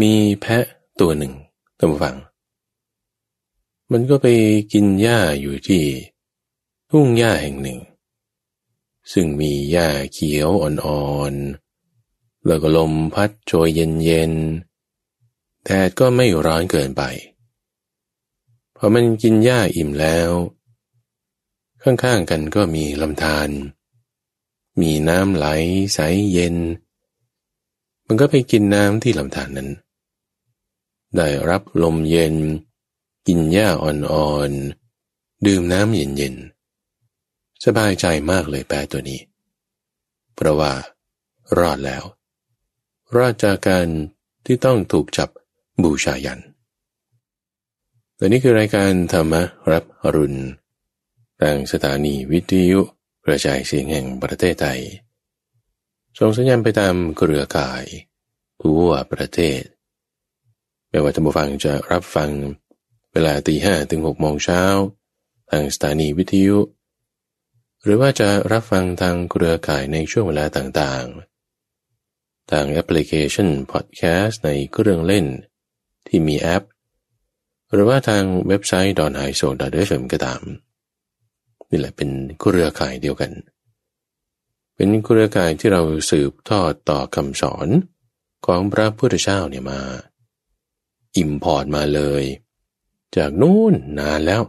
มีแพะตัวหนึ่งท่านผู้ฟัง มันก็ไปกินหญ้าอยู่ที่ทุ่งหญ้าแห่งหนึ่ง ซึ่งมีหญ้าเขียวอ่อนๆ แล้วก็ลมพัดโชยเย็นๆ แดดก็ไม่ร้อนเกินไปพอมันกินหญ้าอิ่มแล้ว ข้างๆกันก็มีลำธารมีน้ำไหลใสเย็น มันก็ไปกินน้ำที่ลำธารนนั้น ได้รับลมเย็น กินหญ้าอ่อนๆ ดื่มน้ำเย็นๆ สบายใจมากเลยแปะตัวนี้ เพราะว่ารอดแล้ว รอดจากการที่ต้องถูกจับบูชายันแต่นี่คือรายการธรรมรับอรุณทางสถานีวิทยุกระจายเสียงแห่งประเทศไทย ส่งสัญญาณไปตามเครือข่ายทั่วประเทศ ไม่ว่าท่านผู้ฟังจะรับฟังเวลาตีห้ถึงหกโมงเช้า ทางสถานีวิทยุ หรือว่าจะรับฟังทางเครือข่ายในช่วงเวลาต่างๆ ทางแอปพลิเคชันพอดแคสต์ในเครื่องเล่น ที่มีแอป หรือว่าทางเว็บไซต์ d o n h i s o f m ก็ตามนี่แหละเป็นเครือข่ายเดียวกัน เป็นเครือข่ายที่เราสืบทอดต่อคำสอนของพระพุทธเจ้าเนี่ยมา import มาเลย จากนู่นนานแล้ว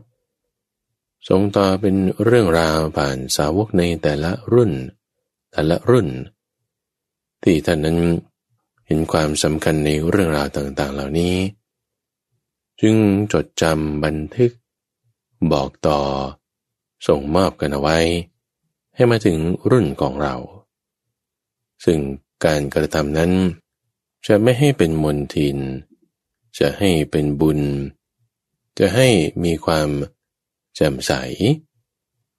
ส่งต่อเป็นเรื่องราวผ่านสาวกในแต่ละรุ่น แต่ละรุ่น ที่ท่านนั้นเห็นความสำคัญในเรื่องราวต่างๆ เหล่านี้ จึงจดจำบันทึก บอกต่อ ส่งมอบกันเอาไว้ ให้มาถึงรุ่นของเรา ซึ่งการกระทำนั้น จะไม่ให้เป็นมนทิน จะให้เป็นบุญ จะให้มีความแจ่มใส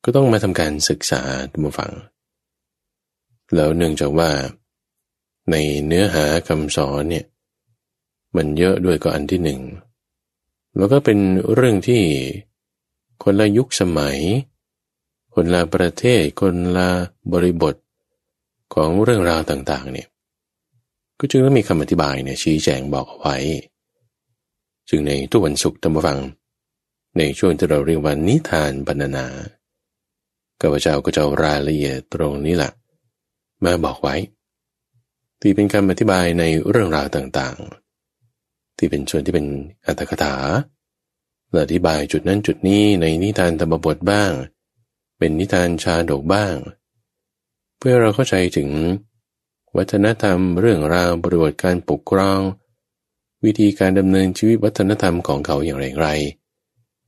ก็ต้องมาทำการศึกษาทุกฝัง แล้วเนื่องจากว่า ในเนื้อหาคำสอนเนี่ยมันเยอะด้วยก็อันที่หนึ่ง แล้วก็เป็นเรื่องที่คนละยุคสมัย คนละประเทศ คนละบริบทของเรื่องราวต่างๆเนี่ยก็จึงต้องมีคำอธิบายเนี่ยชี้แจงบอกเอาไว้ จึงในทุกวันศุกร์ธรรมฟัง ในช่วงที่เราเรียกว่านิทานบรรณาข้าพเจ้าก็จะรายละเอียดตรงนี้แหละมาบอกไว้ ที่เป็นคำอธิบายในเรื่องราวต่างๆ ที่เป็นส่วนที่เป็นอัตถกถาอธิบายจุดนั้นจุดนี้ในนิทานธรรมบทบ้าง เป็นนิทานชาดกบ้าง เพื่อเราเข้าใจถึง วัฒนธรรมเรื่องราวบริบทการปกครอง วิธีการดำเนินชีวิตวัฒนธรรมของเขาอย่างไรไร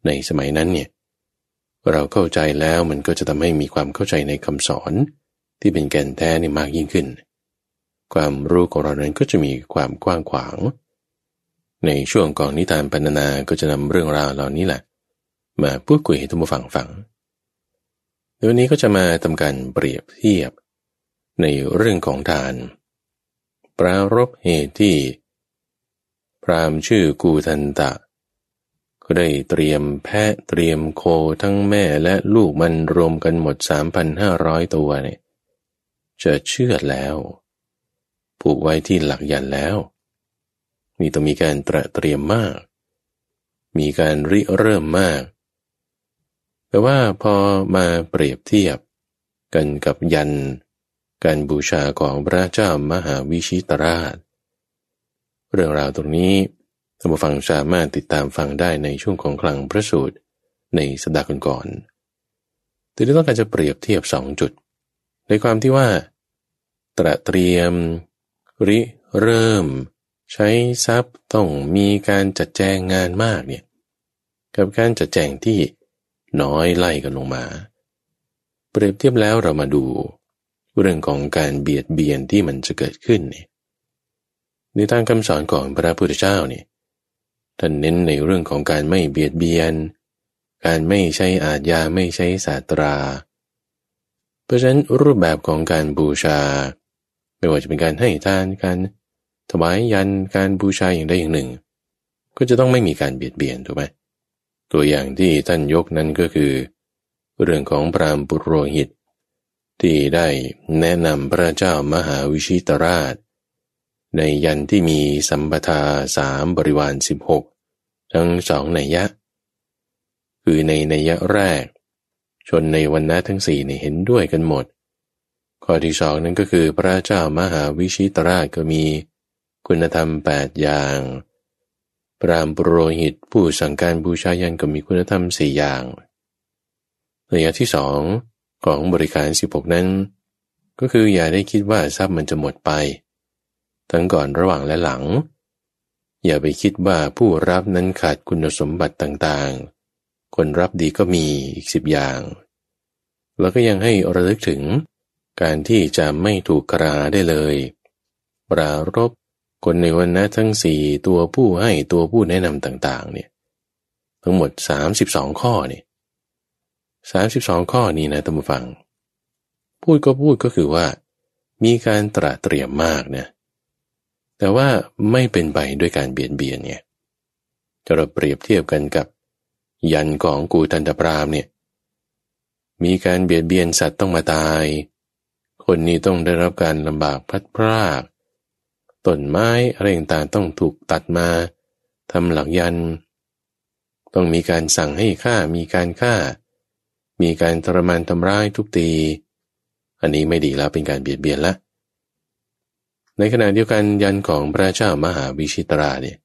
ในสมัยนั้นเนี่ยเราเข้าใจแล้วมันก็จะทำให้มีความเข้าใจในคำสอนที่เป็นแก่นแท้นี่มากยิ่งขึ้น ความรู้ของเรานั้นก็จะมีความกว้างขวาง ในช่วงก่อนนิทานปรรณนา ก็จะนำเรื่องราวเหล่านี้แหละ มาพูดคุยให้ทุกผู้ฟังฟัง ในวันนี้ก็จะมาทำการเปรียบเทียบ ในเรื่องของทาน ปรารบเหตุที่ พรามชื่อกูทันตะ ก็ได้เตรียมแพะเตรียมโคทั้งแม่และลูกมันรวมกันหมด 3,500 ตัวเนี่ยจะเชื่อแล้ว ผูกไว้ที่หลักยันแล้ว มีต้องมีการตระเตรียมมาก มีการริเริ่มมาก แต่ว่าพอมาเปรียบเทียบ กันกับยัน การบูชาของพระเจ้ามหาวิชิตราช เรื่องราวตรงนี้ท่านผู้ฟังสามารถติดตามฟังได้ในช่วงของคลังพระสูตรในสัปดาห์ก่อนๆแต่ที่ต้องการจะเปรียบเทียบสองจุด ในความที่ว่า ตระเตรียม ริเริ่ม ใช้ทรัพย์ต้องมีการจัดแจงงานมากเนี่ย กับการจัดแจงที่ น้อยไล่กันลงมา เปรียบเทียบแล้วเรามาดู เรื่องของการเบียดเบียนที่มันจะเกิดขึ้นนี่ในทางคำสอนของพระพุทธเจ้านี่ท่านเน้นในเรื่องของการไม่เบียดเบียน การไม่ใช้อาญาไม่ใช้ศาสตรา เพราะฉะนั้นรูปแบบของการบูชา ไม่ว่าจะเป็นการให้ทานการถวายยันการบูชาอย่างใดอย่างหนึ่ง ก็จะต้องไม่มีการเบียดเบียนถูกไหม ตัวอย่างที่ท่านยกนั้นก็คือ เรื่องของพรามปุโรหิต ที่ได้แนะนำพระเจ้ามหาวิชิตราช ในยันที่มีสัมปทาสามบริวารสิบหกทั้งสองในยยะ คือในในยยะแรก ชนในวันนะทั้งสี่เห็นด้วยกันหมด ข้อที่สองนั้นก็คือพระเจ้ามหาวิชิตราชก็มีคุณธรรมแปดอย่าง พรามปรโรหิตผู้สั่งการบูชายันก็มีคุณธรรมสี่อย่างระยะที่สองของบริการสิบหกนั้น ก็คืออย่าได้คิดว่าทรัพย์มันจะหมดไป ทั้งก่อนระหว่างและหลัง อย่าไปคิดว่าผู้รับนั้นขาดคุณสมบัติต่างๆ คนรับดีก็มีอีกสิบอย่าง แล้วก็ยังให้ระลึกถึงการที่จะไม่ถูกกราได้เลย ปรารบ คนในวันนะทั้งสี่ตัวผู้ให้ตัวผู้แนะนำต่าง ๆ เนี่ย ทั้งหมดสามสิบสองข้อเนี่ยสามสิบสองข้อนี้นะท่านผู้ฟัง พูดก็พูดก็คือว่า มีการตระเตรียมมากนะแต่ว่าไม่เป็นไปด้วยการเบียดเบียนเนี่ยจะเราเปรียบเทียบกันกับ ยันของกูตันตปรามเนี่ยมีการเบียดเบียนสัตว์ต้องมาตาย คนนี้ต้องได้รับการลำบากพัดพราก ต้นไม้อะไรต่างๆต้องถูกตัดมาทำหลักยัน ต้องมีการสั่งให้ฆ่ามีการฆ่า มีการทรมานทำร้ายทุกตี อันนี้ไม่ดีแล้วเป็นการเบียดเบียนละ ในขณะเดียวกันยันของพระเจ้ามหาวิชิตราเนี่ย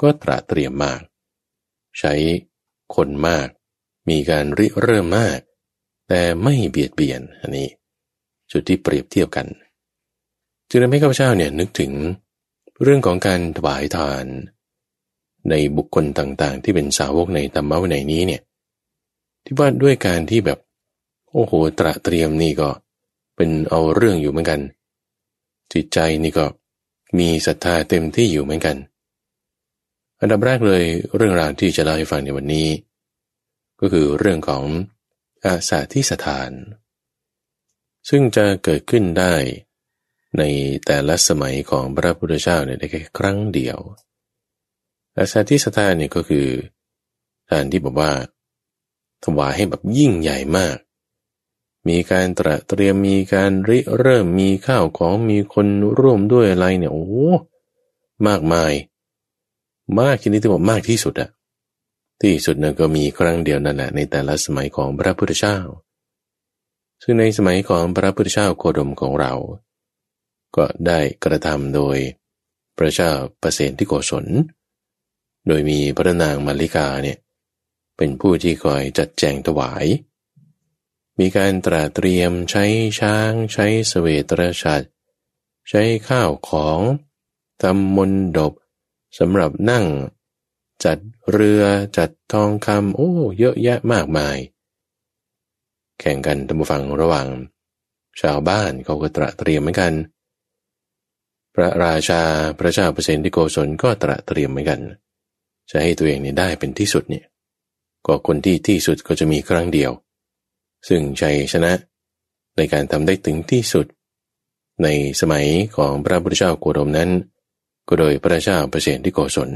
ก็ตระเตรียมมาก ใช้คนมาก มีการริเริ่มมาก แต่ไม่เบียดเบียนอันนี้ จุดที่เปรียบเทียบกันจึงทำให้ข้าพเจ้าเนี่ยนึกถึง เรื่องของการถวายทาน ในบุคคลต่างๆ ที่เป็นสาวกในธรรมะวินัยนี้เนี่ยที่ว่าด้วยการที่แบบ โอ้โหตระเตรียมนี่ก็ เป็นเอาเรื่องอยู่เหมือนกัน จิตใจนี่ก็มีศรัทธาเต็มที่อยู่เหมือนกัน อันดับแรกเลยเรื่องราวที่จะเล่าให้ฟังในวันนี้ ก็คือเรื่องของอาสาที่สถาน ซึ่งจะเกิดขึ้นได้ ในแต่ละสมัยของพระพุทธเจ้าเนี่ยได้แค่ครั้งเดียวอาสาที่สถาเนี่ยก็คือการที่บอกว่า ถวายให้แบบยิ่งใหญ่มาก มีการตระเตรียมมีการริเริ่มมีข้าวของมีคนร่วมด้วยอะไรเนี่ยโอ้มากมาย มากที่นี้ที่บอกมากที่สุดอะที่สุดนั่นก็มีครั้งเดียวนั่นแหละในแต่ละสมัยของพระพุทธเจ้า ซึ่งในสมัยของพระพุทธเจ้าโคดมของเรา ก็ได้กระทำโดยพระเจ้าประเสนที่โกศล โดยมีพระนางมาริกาเนี่ยเป็นผู้ที่คอยจัดแจงถวาย มีการตราเตรียมใช้ช้างใช้สเวตรชัดใช้ข้าวของทำมนดบสำหรับนั่ง จัดเรือจัดทองคำโอ้เยอะแยะมากมาย แข่งกันตามฟังระหว่าง ชาวบ้านเขาก็ตระเตรียมเหมือนกัน พระราชาพระเจ้าเปรตที่โกศลก็ตระเตรียมเหมือนกัน จะให้ตัวเองเนี่ยได้เป็นที่สุดเนี่ยก็คนที่ที่สุดก็จะมีครั้งเดียว ซึ่งชัยชนะในการทำได้ถึงที่สุด ในสมัยของพระพุทธเจ้าโกรมนั้น ก็โดยพระเจ้าเประเสฐที่โกศล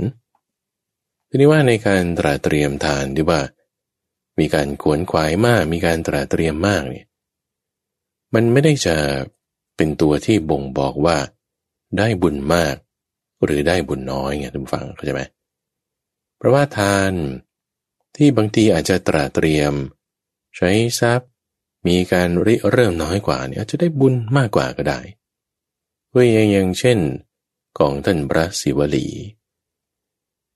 ทีนี้ว่าในการตราเตรียมทานที่ว่า มีการขวนขวายมาก มีการตราเตรียมมากเนี่ยมันไม่ได้จะเป็นตัวที่บ่งบอกว่า ได้บุญมาก หรือได้บุญน้อยไงท่านฟังเข้าใจไหมเพราะว่าทานที่บางทีอาจจะตราเตรียม ใช้ทรัพย์มีการริเริ่มน้อยกว่าเนี่ยอาจจะได้บุญมากกว่าก็ได้เพื่อยังยังเช่น ของท่านพระศิวลี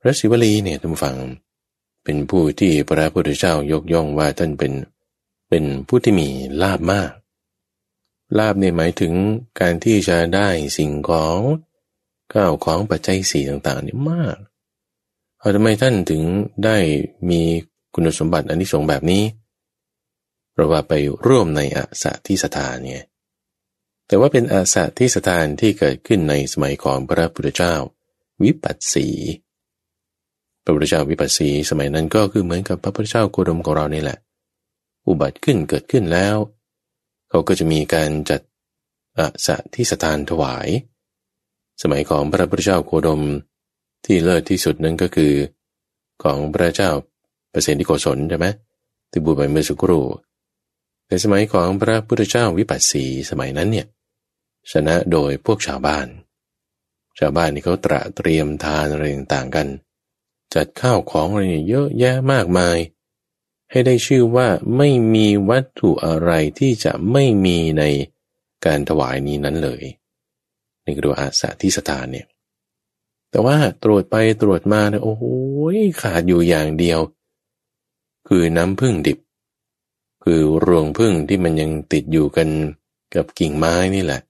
พระศิวลีเนี่ยท่านฟัง เป็นผู้ที่พระพุทธเจ้ายกย่องว่าท่านเป็นเป็นผู้ที่มีลาบมาก ลาบเนี่ยหมายถึงการที่จะได้สิ่งของก้าวของปัจจัยสี่ต่างๆนี่มากเอาทำไมท่านถึงได้มีคุณสมบัติอันนี้สงแบบนี้ เพราะว่าไปร่วมในอาสาที่สถานเนี่ยแต่ว่าเป็นอาสาที่สถานที่เกิดขึ้นในสมัยของพระพุทธเจ้า วิปัสสีพระพุทธเจ้าวิปัสสีสมัยนั้นก็คือเหมือนกับพระพุทธเจ้าโคดมของเรานี่แหละ อุบัติขึ้นเกิดขึ้นแล้ว เขาก็จะมีการจัดอาสาที่สถานถวาย สมัยของพระพุทธเจ้าโคดมที่เลิศที่สุดนั้นก็คือ ของพระเจ้าเปรตที่โกศลใช่ไหมที่บูไปเมื่อสักครู่ในสมัยของพระพุทธเจ้าวิปัสสีสมัยนั้นเนี่ยชนะโดยพวกชาวบ้าน ชาวบ้านนี่เขาตระเตรียมทานอะไรต่างๆกัน จัดข้าวของอะไรเยอะแยะมากมาย ให้ได้ชื่อว่าไม่มีวัตถุอะไรที่จะไม่มีในการถวายนี้นั้นเลยนี่คืออาสาที่สถานเนี่ยแต่ว่าตรวจไปตรวจมาเนี่ยโอ้โหขาดอยู่อย่างเดียว คือน้ำพึ่งดิบ คือรวงพึ่งที่มันยังติดอยู่กันกับกิ่งไม้นี่แหละ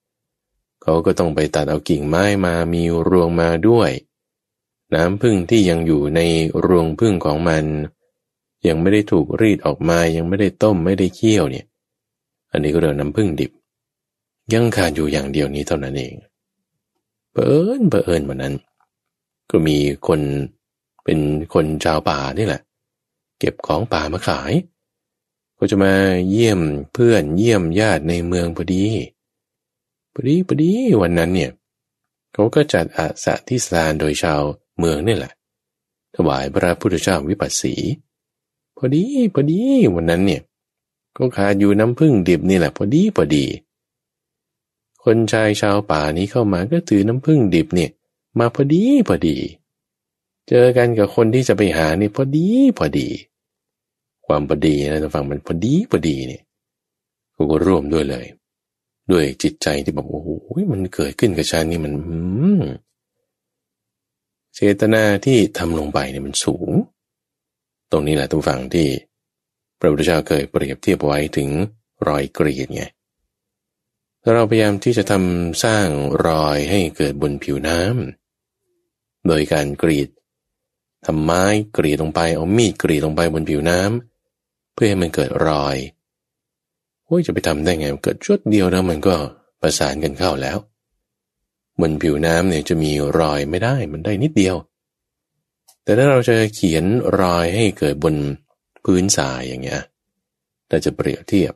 เขาก็ต้องไปตัดเอากิ่งไม้มามีรวงมาด้วย น้ำพึ่งที่ยังอยู่ในรวงพึ่งของมัน ยังไม่ได้ถูกรีดออกมา ยังไม่ได้ต้มไม่ได้เคี่ยวเนี่ย อันนี้ก็เรียกน้ำพึ่งดิบ ยังขาดอยู่อย่างเดียวนี้เท่านั้นเองเปิญเปิญวันนั้น ก็มีคนเป็นคนชาวป่านี่แหละ เก็บของป่ามาขาย ก็จะมาเยี่ยมเพื่อนเยี่ยมญาติในเมืองพอดีพอดีพอดีวันนั้นเนี่ยเขาก็จัดอาสาที่สานโดยชาวเมืองนี่แหละ ถวายพระพุทธเจ้าวิปัสสี พอดีพอดีวันนั้นเนี่ย ก็ขาดอยู่น้ำพึ่งดิบนี่แหละพอดีพอดี คนชายชาวป่านี้เข้ามาก็ถือน้ำพึ่งดิบเนี่ย มาพอดีพอดี เจอกันกับคนที่จะไปหานี่พอดีพอดี ความพอดีนะฟังมันพอดีพอดีเนี่ยก็ร่วมด้วยเลย ด้วยจิตใจที่บอกโอ้โหมันเกิดขึ้นกับฉันนี่มันเจตนาที่ทำลงไปเนี่ยมันสูง ตรงนี้แหละทุกฝั่งที่ พระพุทธเจ้าเคยเปรียบเทียบไว้ถึงรอยกรีดไงถ้าเราพยายามที่จะทำสร้างรอยให้เกิดบนผิวน้ำโดยการกรีดทำไม้กรีดลงไปเอามีดกรีดลงไปบนผิวน้ำเพื่อให้มันเกิดรอยโอ้ยจะไปทำได้ไงเกิดชุดเดียวแล้วมันก็ประสานกันเข้าแล้ว บนผิวน้ำเนี่ยจะมีรอยไม่ได้มันได้นิดเดียว แต่ถ้าเราจะเขียนรอยให้เกิดบนพื้นทรายอย่างเงี้ยเราจะเปรียบเทียบ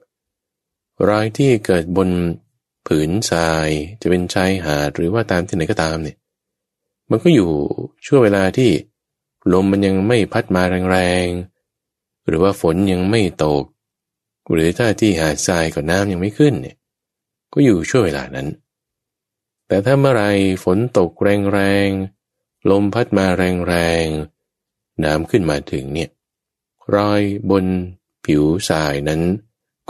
รอยที่เกิดบนผืนทรายจะเป็นชายหาดหรือว่าตามที่ไหนก็ตามเนี่ยมันก็อยู่ช่วงเวลาที่ลมมันยังไม่พัดมาแรงๆ หรือว่าฝนยังไม่ตก หรือถ้าที่หาดทรายกับน้ำยังไม่ขึ้นเนี่ยก็อยู่ช่วงเวลานั้น แต่ถ้าเมื่อไรฝนตกแรงๆ ลมพัดมาแรงๆน้ำขึ้นมาถึงเนี่ยรอยบนผิวทรายนั้น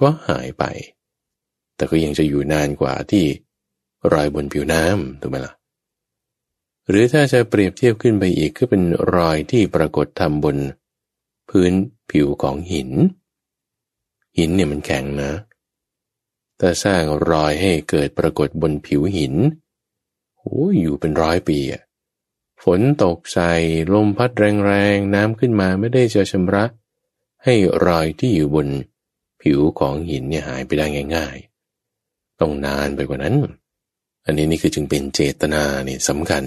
ก็หายไป แต่ก็ยังจะอยู่นานกว่าที่รอยบนผิวน้ำถูกไหมละ่ะ หรือถ้าจะเปรียบเทียบขึ้นไปอีกก็เป็นรอยที่ปรากฏทำบน พื้นผิวของหิน หินเนี่ยมันแข็งนะถ้าสร้างรอยให้เกิดปรากฏบนผิวหินโอ้ยอยู่เป็นร้อยปีอะ ฝนตกใส่ลมพัดแรงๆ น้ำขึ้นมาไม่ได้จะชำระ ให้รอยที่อยู่บนผิวของหินเนี่ยหายไปได้ง่าย ๆ ต้องนานไปกว่านั้น อันนี้นี่คือจึงเป็นเจตนาเนี่ยสำคัญ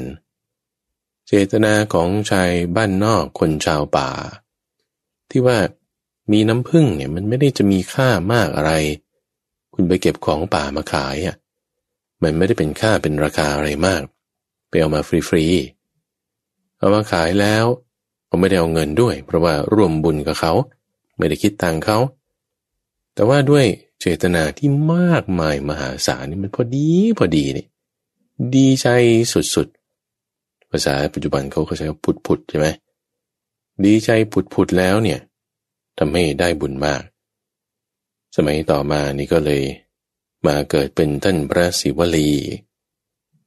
เจตนาของชายบ้านนอกคนชาวป่า ที่ว่ามีน้ำผึ้งเนี่ยมันไม่ได้จะมีค่ามากอะไร คุณไปเก็บของป่ามาขายอะมันไม่ได้เป็นค่าเป็นราคาอะไรมาก ไปเอามาฟรีๆ เอามาขายแล้วก็ไม่ได้เอาเงินด้วย เพราะว่าร่วมบุญกับเขา ไม่ได้คิดตังเขา แต่ว่าด้วยเจตนาที่มากมายมหาศาลนี่มันพอดีพอดีนี่ดีใจสุดๆ ภาษาปัจจุบันเขาเขาใช้ว่าผุดๆใช่ไหมดีใจผุดๆแล้วเนี่ยทำให้ได้บุญมาก สมัยต่อมานี่ก็เลยมาเกิดเป็นท่านพระศิวลี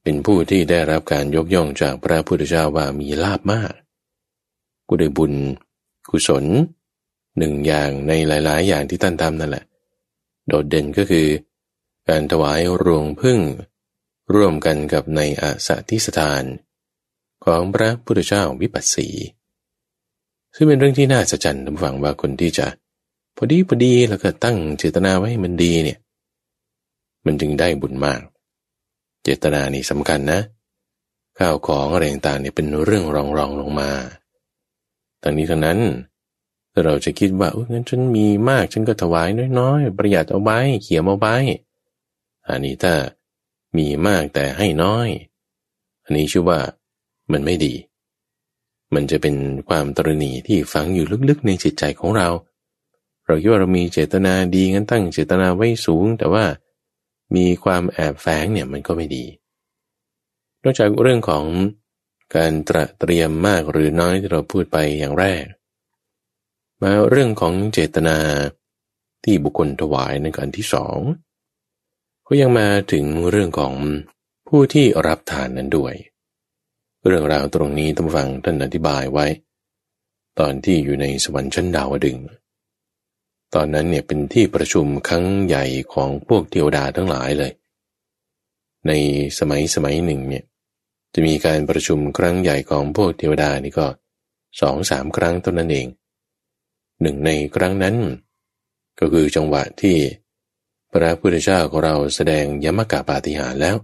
เป็นผู้ที่ได้รับการยกย่องจากพระพุทธเจ้าว่ามีลาบมาก กูได้บุญ กุศลหนึ่งอย่างในหลาย ๆ อย่างที่ท่านทำนั่นแหละ โดดเด่นก็คือ การถวายรวงพึ่ง ร่วมกันกับในอาสาทิสถาน ของพระพุทธเจ้าวิปัสสี ซึ่งเป็นเรื่องที่น่าสะใจทุกฝังว่าคนที่จะ พอดีพอดีแล้วก็ตั้งเจตนาไว้ให้มันดีเนี่ย มันจึงได้บุญมาก เจตนานี่สำคัญนะ ข้าวของอะไรต่างเนี่ยเป็นเรื่องรองรองลงมาทางนี้ทางนั้นถ้าเราจะคิดว่างั้นฉันมีมากฉันก็ถวายน้อยๆ ประหยัดเอาไว้เขี่ยมเอาไว้อันนี้ถ้ามีมากแต่ให้น้อย อันนี้ชื่อว่ามันไม่ดี มันจะเป็นความตรณีที่ฝังอยู่ลึกๆในจิตใจของเรา เราคิดว่าเรามีเจตนาดีงั้นตั้งเจตนาไว้สูง แต่ว่า มีความแอบแฝงเนี่ยมันก็ไม่ดี นอกจากเรื่องของการตระเตรียมมากหรือน้อยที่เราพูดไปอย่างแรก มาเรื่องของเจตนาที่บุคคลถวายในการที่สองก็ยังมาถึงเรื่องของผู้ที่รับทานนั้นด้วย เรื่องราวตรงนี้ต้องฟังท่านอธิบายไว้ ตอนที่อยู่ในสวรรค์ชั้นดาวดึง ตอนนั้นเนี่ยเป็นที่ประชุมครั้งใหญ่ของพวกเทวดาทั้งหลายเลย ในสมัยสมัยหนึ่งเนี่ยจะมีการประชุมครั้งใหญ่ของพวกเทวดานี่ก็สองสามครั้งเท่านั้นเอง หนึ่งในครั้งนั้น ก็คือจังหวะที่พระพุทธเจ้าของเราแสดงยมกะปาฏิหารแล้ว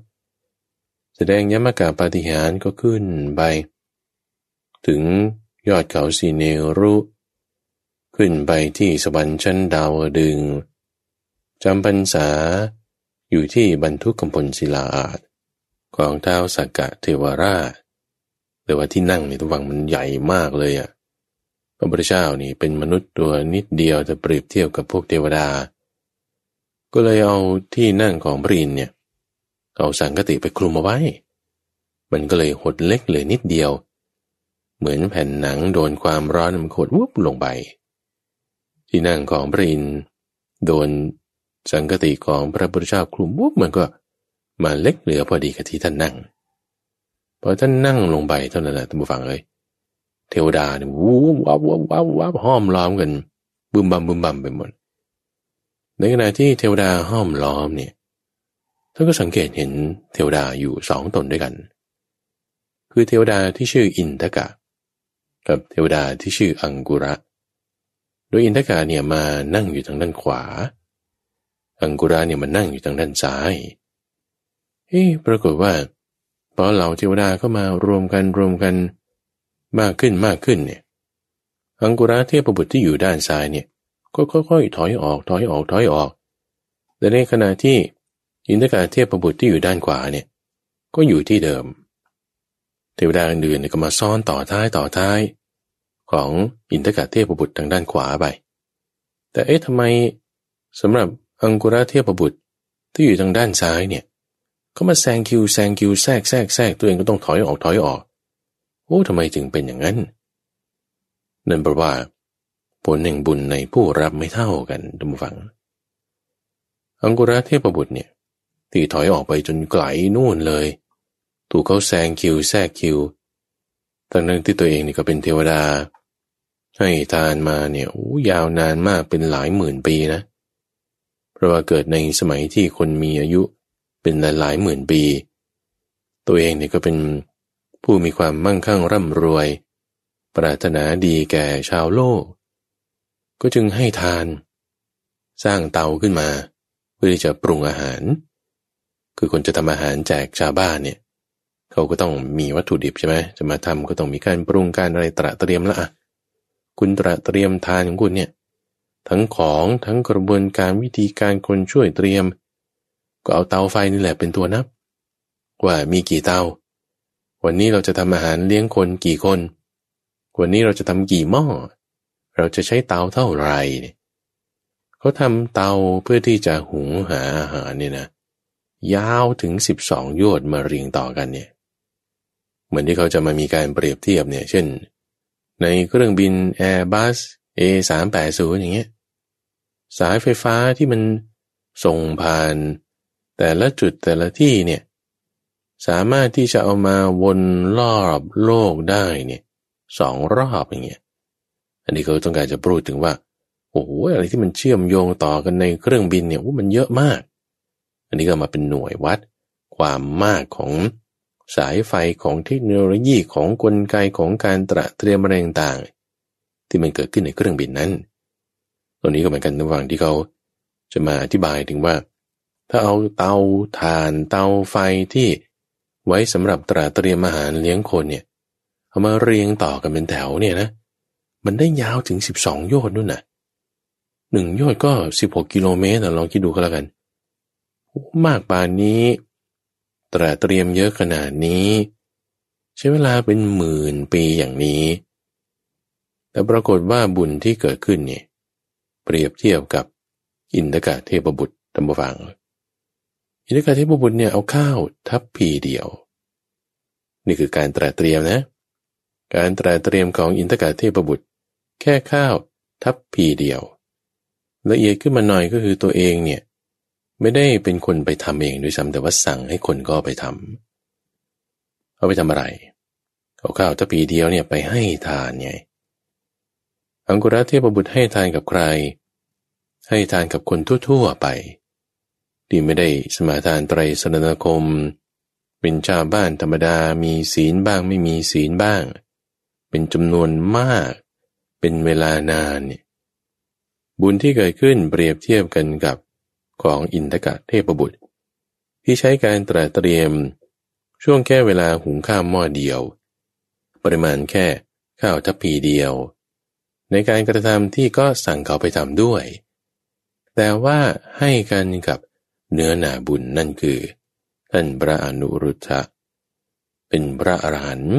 แสดงยมกะปาฏิหารก็ขึ้นไป ถึงยอดเขาสีเนรุ ขึ้นไปที่สวรรค์ชั้นดาวดึงจำพรรษาอยู่ที่บรรทุกกำพลศิลาอาดของเท้าสักกะเทวราชแต่ว่าที่นั่งนี่ตัววังมันใหญ่มากเลยอะ่ะพระพุทธเจ้านี่เป็นมนุษย์ตัวนิดเดียวจะเปรียบเทียบกับพวกเทวดา ก็เลยเอาที่นั่งของพระอินเนี่ยเอาสังกติไปคลุมเอาไว้ มันก็เลยหดเล็กเลยนิดเดียว เหมือนแผ่นหนังโดนความร้อนมันขดวุบลงไป ที่นั่งของพระอินโดนสังกติของพระพุทธเจ้าคลุมวุบมันก็มาเล็กเหลือพอดีกับที่ท่านนั่งพอท่านนั่งลงไปเท่านั้นแหละท่านผู้ฟังเลยเทวดาเนี่ยวูบวับวับวับวับห้อมล้อมกันบึมบัมบึมบัมไปหมดในขณะที่เทวดาห้อมล้อมเนี่ยท่านก็สังเกตเห็นเทวดาอยู่สองตนด้วยกัน คือเทวดาที่ชื่ออินทกะ กับเทวดาที่ชื่ออังกุระโด ยอินทกะเนี่ยมานั่งอยู่ทางด้านขวา อังกุระเนี่ยมานั่งอยู่ทางด้านซ้าย เฮ้ปรากฏว่าพอเหล่าเทวดาเขามารวมกันรวมกันมากขึ้นมากขึ้นเนี่ย อังกุระเทพบุตรที่อยู่ด้านซ้ายเนี่ย ก็ค่อยๆถอยออกถอยออกถอยออก แต่ในขณะที่อินทกาเทพบุตรที่อยู่ด้านขวาเนี่ย ก็อยู่ที่เดิม เทวดาอื่นๆก็มาซ้อนต่อท้ายต่อท้าย ของอินทกาเทพบุตรทางด้านขวาไป แต่เอ๊ะทำไมสำหรับอังกุระเทพบุตรที่อยู่ทางด้านซ้ายเนี่ยเขามาแซงคิวแซงคิวแทรกแทรกแทรกตัวเองก็ต้องถอยออกถอยออก โอ้ทำไมจึงเป็นอย่างนั้นนั่นเพราะว่า ผลแห่งบุญในผู้รับไม่เท่ากันดุมฟัง อังกุระเทพบุตรเนี่ยที่ถอยออกไปจนไกลนู่นเลย ถูกเขาแซงคิวแทรกคิว ตั้งนั้นที่ตัวเองนี่ก็เป็นเทวดา ให้ทานมาเนี่ยยาวนานมากเป็นหลายหมื่นปีนะ เพราะว่าเกิดในสมัยที่คนมีอายุเป็นหลายหมื่นปี ตัวเองเนี่ยก็เป็นผู้มีความมั่งคั่งร่ำรวย ปรารถนาดีแก่ชาวโลก ก็จึงให้ทาน สร้างเตาขึ้นมา เพื่อที่จะปรุงอาหาร คือคนจะทำอาหารแจกชาวบ้านเนี่ย เขาก็ต้องมีวัตถุดิบใช่ไหมจะมาทำก็ต้องมีการปรุงการอะไรตระเตรียมละอะคุณตระเตรียมทานของคุณเนี่ยทั้งของทั้งกระบวนการวิธีการคนช่วยเตรียม ก็เอาเตาไฟนี่แหละเป็นตัวนับ ว่ามีกี่เตา วันนี้เราจะทำอาหารเลี้ยงคนกี่คน วันนี้เราจะทำกี่หม้อเราจะใช้เตาเท่าไหร่เขาทำเตาเพื่อที่จะหุงหาอาหารเนี่ยนะยาวถึงสิบสองโยชน์มาเรียงต่อกันเนี่ย เหมือนที่เขาจะมามีการเปรียบเทียบเนี่ย เช่น ในเครื่องบิน Airbus A380 อย่างเงี้ย สายไฟฟ้าที่มันส่งผ่าน แต่ละจุดแต่ละที่เนี่ย สามารถที่จะเอามาวนรอบโลกได้เนี่ยสองรอบอย่างเงี้ย อันนี้เขาต้องการจะพูดถึงว่า โอ้โหอะไรที่มันเชื่อมโยงต่อกันในเครื่องบินเนี่ยมันเยอะมาก อันนี้ก็มาเป็นหน่วยวัดความมากของ สายไฟของเทคโนโลยีของกลไกของการตระเตรียมอะไรต่างๆที่มันเกิดขึ้นในเครื่องบินนั้น ตัวนี้ก็เหมือนกันในวังที่เขาจะมาอธิบายถึงว่า ถ้าเอาเตาถ่านเตาไฟที่ไว้สำหรับตราเตรียมอาหารเลี้ยงคนเนี่ย เอามาเรียงต่อกันเป็นแถวเนี่ยนะ มันได้ยาวถึงสิบสองโยชน์นู่นน่ะหนึ่งโยชน์ก็สิบหกกิโลเมตรลองคิดดูก็แล้วกัน มากป่านนี้ ตรเตรียมเยอะขนาดนี้ ใช้เวลาเป็นหมื่นปีอย่างนี้ แต่ปรากฏว่าบุญที่เกิดขึ้นเนี่ยเปรียบเทียบกับอินทกะเทพบุตรตัมบฟัง อินทกาเทพบุตรเนี่ยเอาข้าวทัพพีเดียว นี่คือการตระเตรียมนะ การตระเตรียมของอินทกาเทพบุตร แค่ข้าวทัพพีเดียว ละเอียดขึ้นมาหน่อยก็คือตัวเองเนี่ย ไม่ได้เป็นคนไปทำเองด้วยซ้ำแต่ว่าสั่งให้คนก็ไปทำเอาไปทำอะไร เอาข้าวทัพพีเดียวเนี่ยไปให้ทานไง อังกุระเทพบุตรให้ทานกับใคร ให้ทานกับคนทั่วๆไปที่ไม่ได้สมาทานไตรสนณคม เป็นชาวบ้านธรรมดามีศีลบ้างไม่มีศีลบ้าง เป็นจำนวนมาก เป็นเวลานานเนี่ยบุญที่เกิดขึ้นเปรียบเทียบกันกับ ของอินทกะเทพบุตร ที่ใช้การตระเตรียม ช่วงแค่เวลาหุงข้าวหม้อเดียว ปริมาณแค่ข้าวทัพพีเดียว ในการกระทำที่ก็สั่งเขาไปทำด้วย แต่ว่าให้กันกับเนื้อหนาบุญนั่นคือท่านพระอนุรุทธะเป็นพระอรหันต์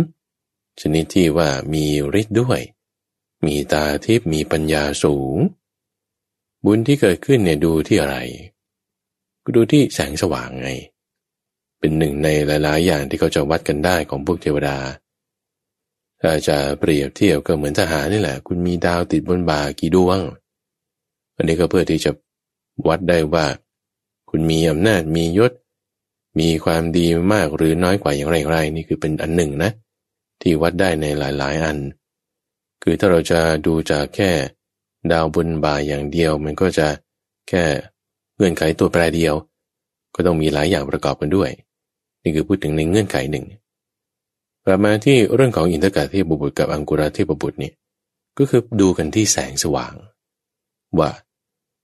ชนิดที่ว่ามีฤทธิ์ด้วย มีตาทิพมีปัญญาสูง บุญที่เกิดขึ้นเนี่ยดูที่อะไร ก็ดูที่แสงสว่างไง เป็นหนึ่งในหลายๆ อย่างที่เขาจะวัดกันได้ของพวกเทวดาถ้าจะเปรียบเทียบก็เหมือนทหารนี่แหละ คุณมีดาวติดบนบ่ากี่ดวง อันนี้ก็เพื่อที่จะวัดได้ว่า คุณมีอำนาจมียศ มีความดีมากหรือน้อยกว่าอย่างไรไรนี่คือเป็นอันหนึ่งนะ ที่วัดได้ในหลาย ๆ อัน คือถ้าเราจะดูจากแค่ ดาวบนบ่าอย่างเดียว มันก็จะแค่เงื่อนไขตัวแปรเดียว ก็ต้องมีหลายอย่างประกอบกันด้วย นี่คือพูดถึงในเงื่อนไขหนึ่งกลับมาที่เรื่องของอินทกาเทพบุตรกับอังกุราเทพบุตรนี่ก็คือดูกันที่แสงสว่าง ว่า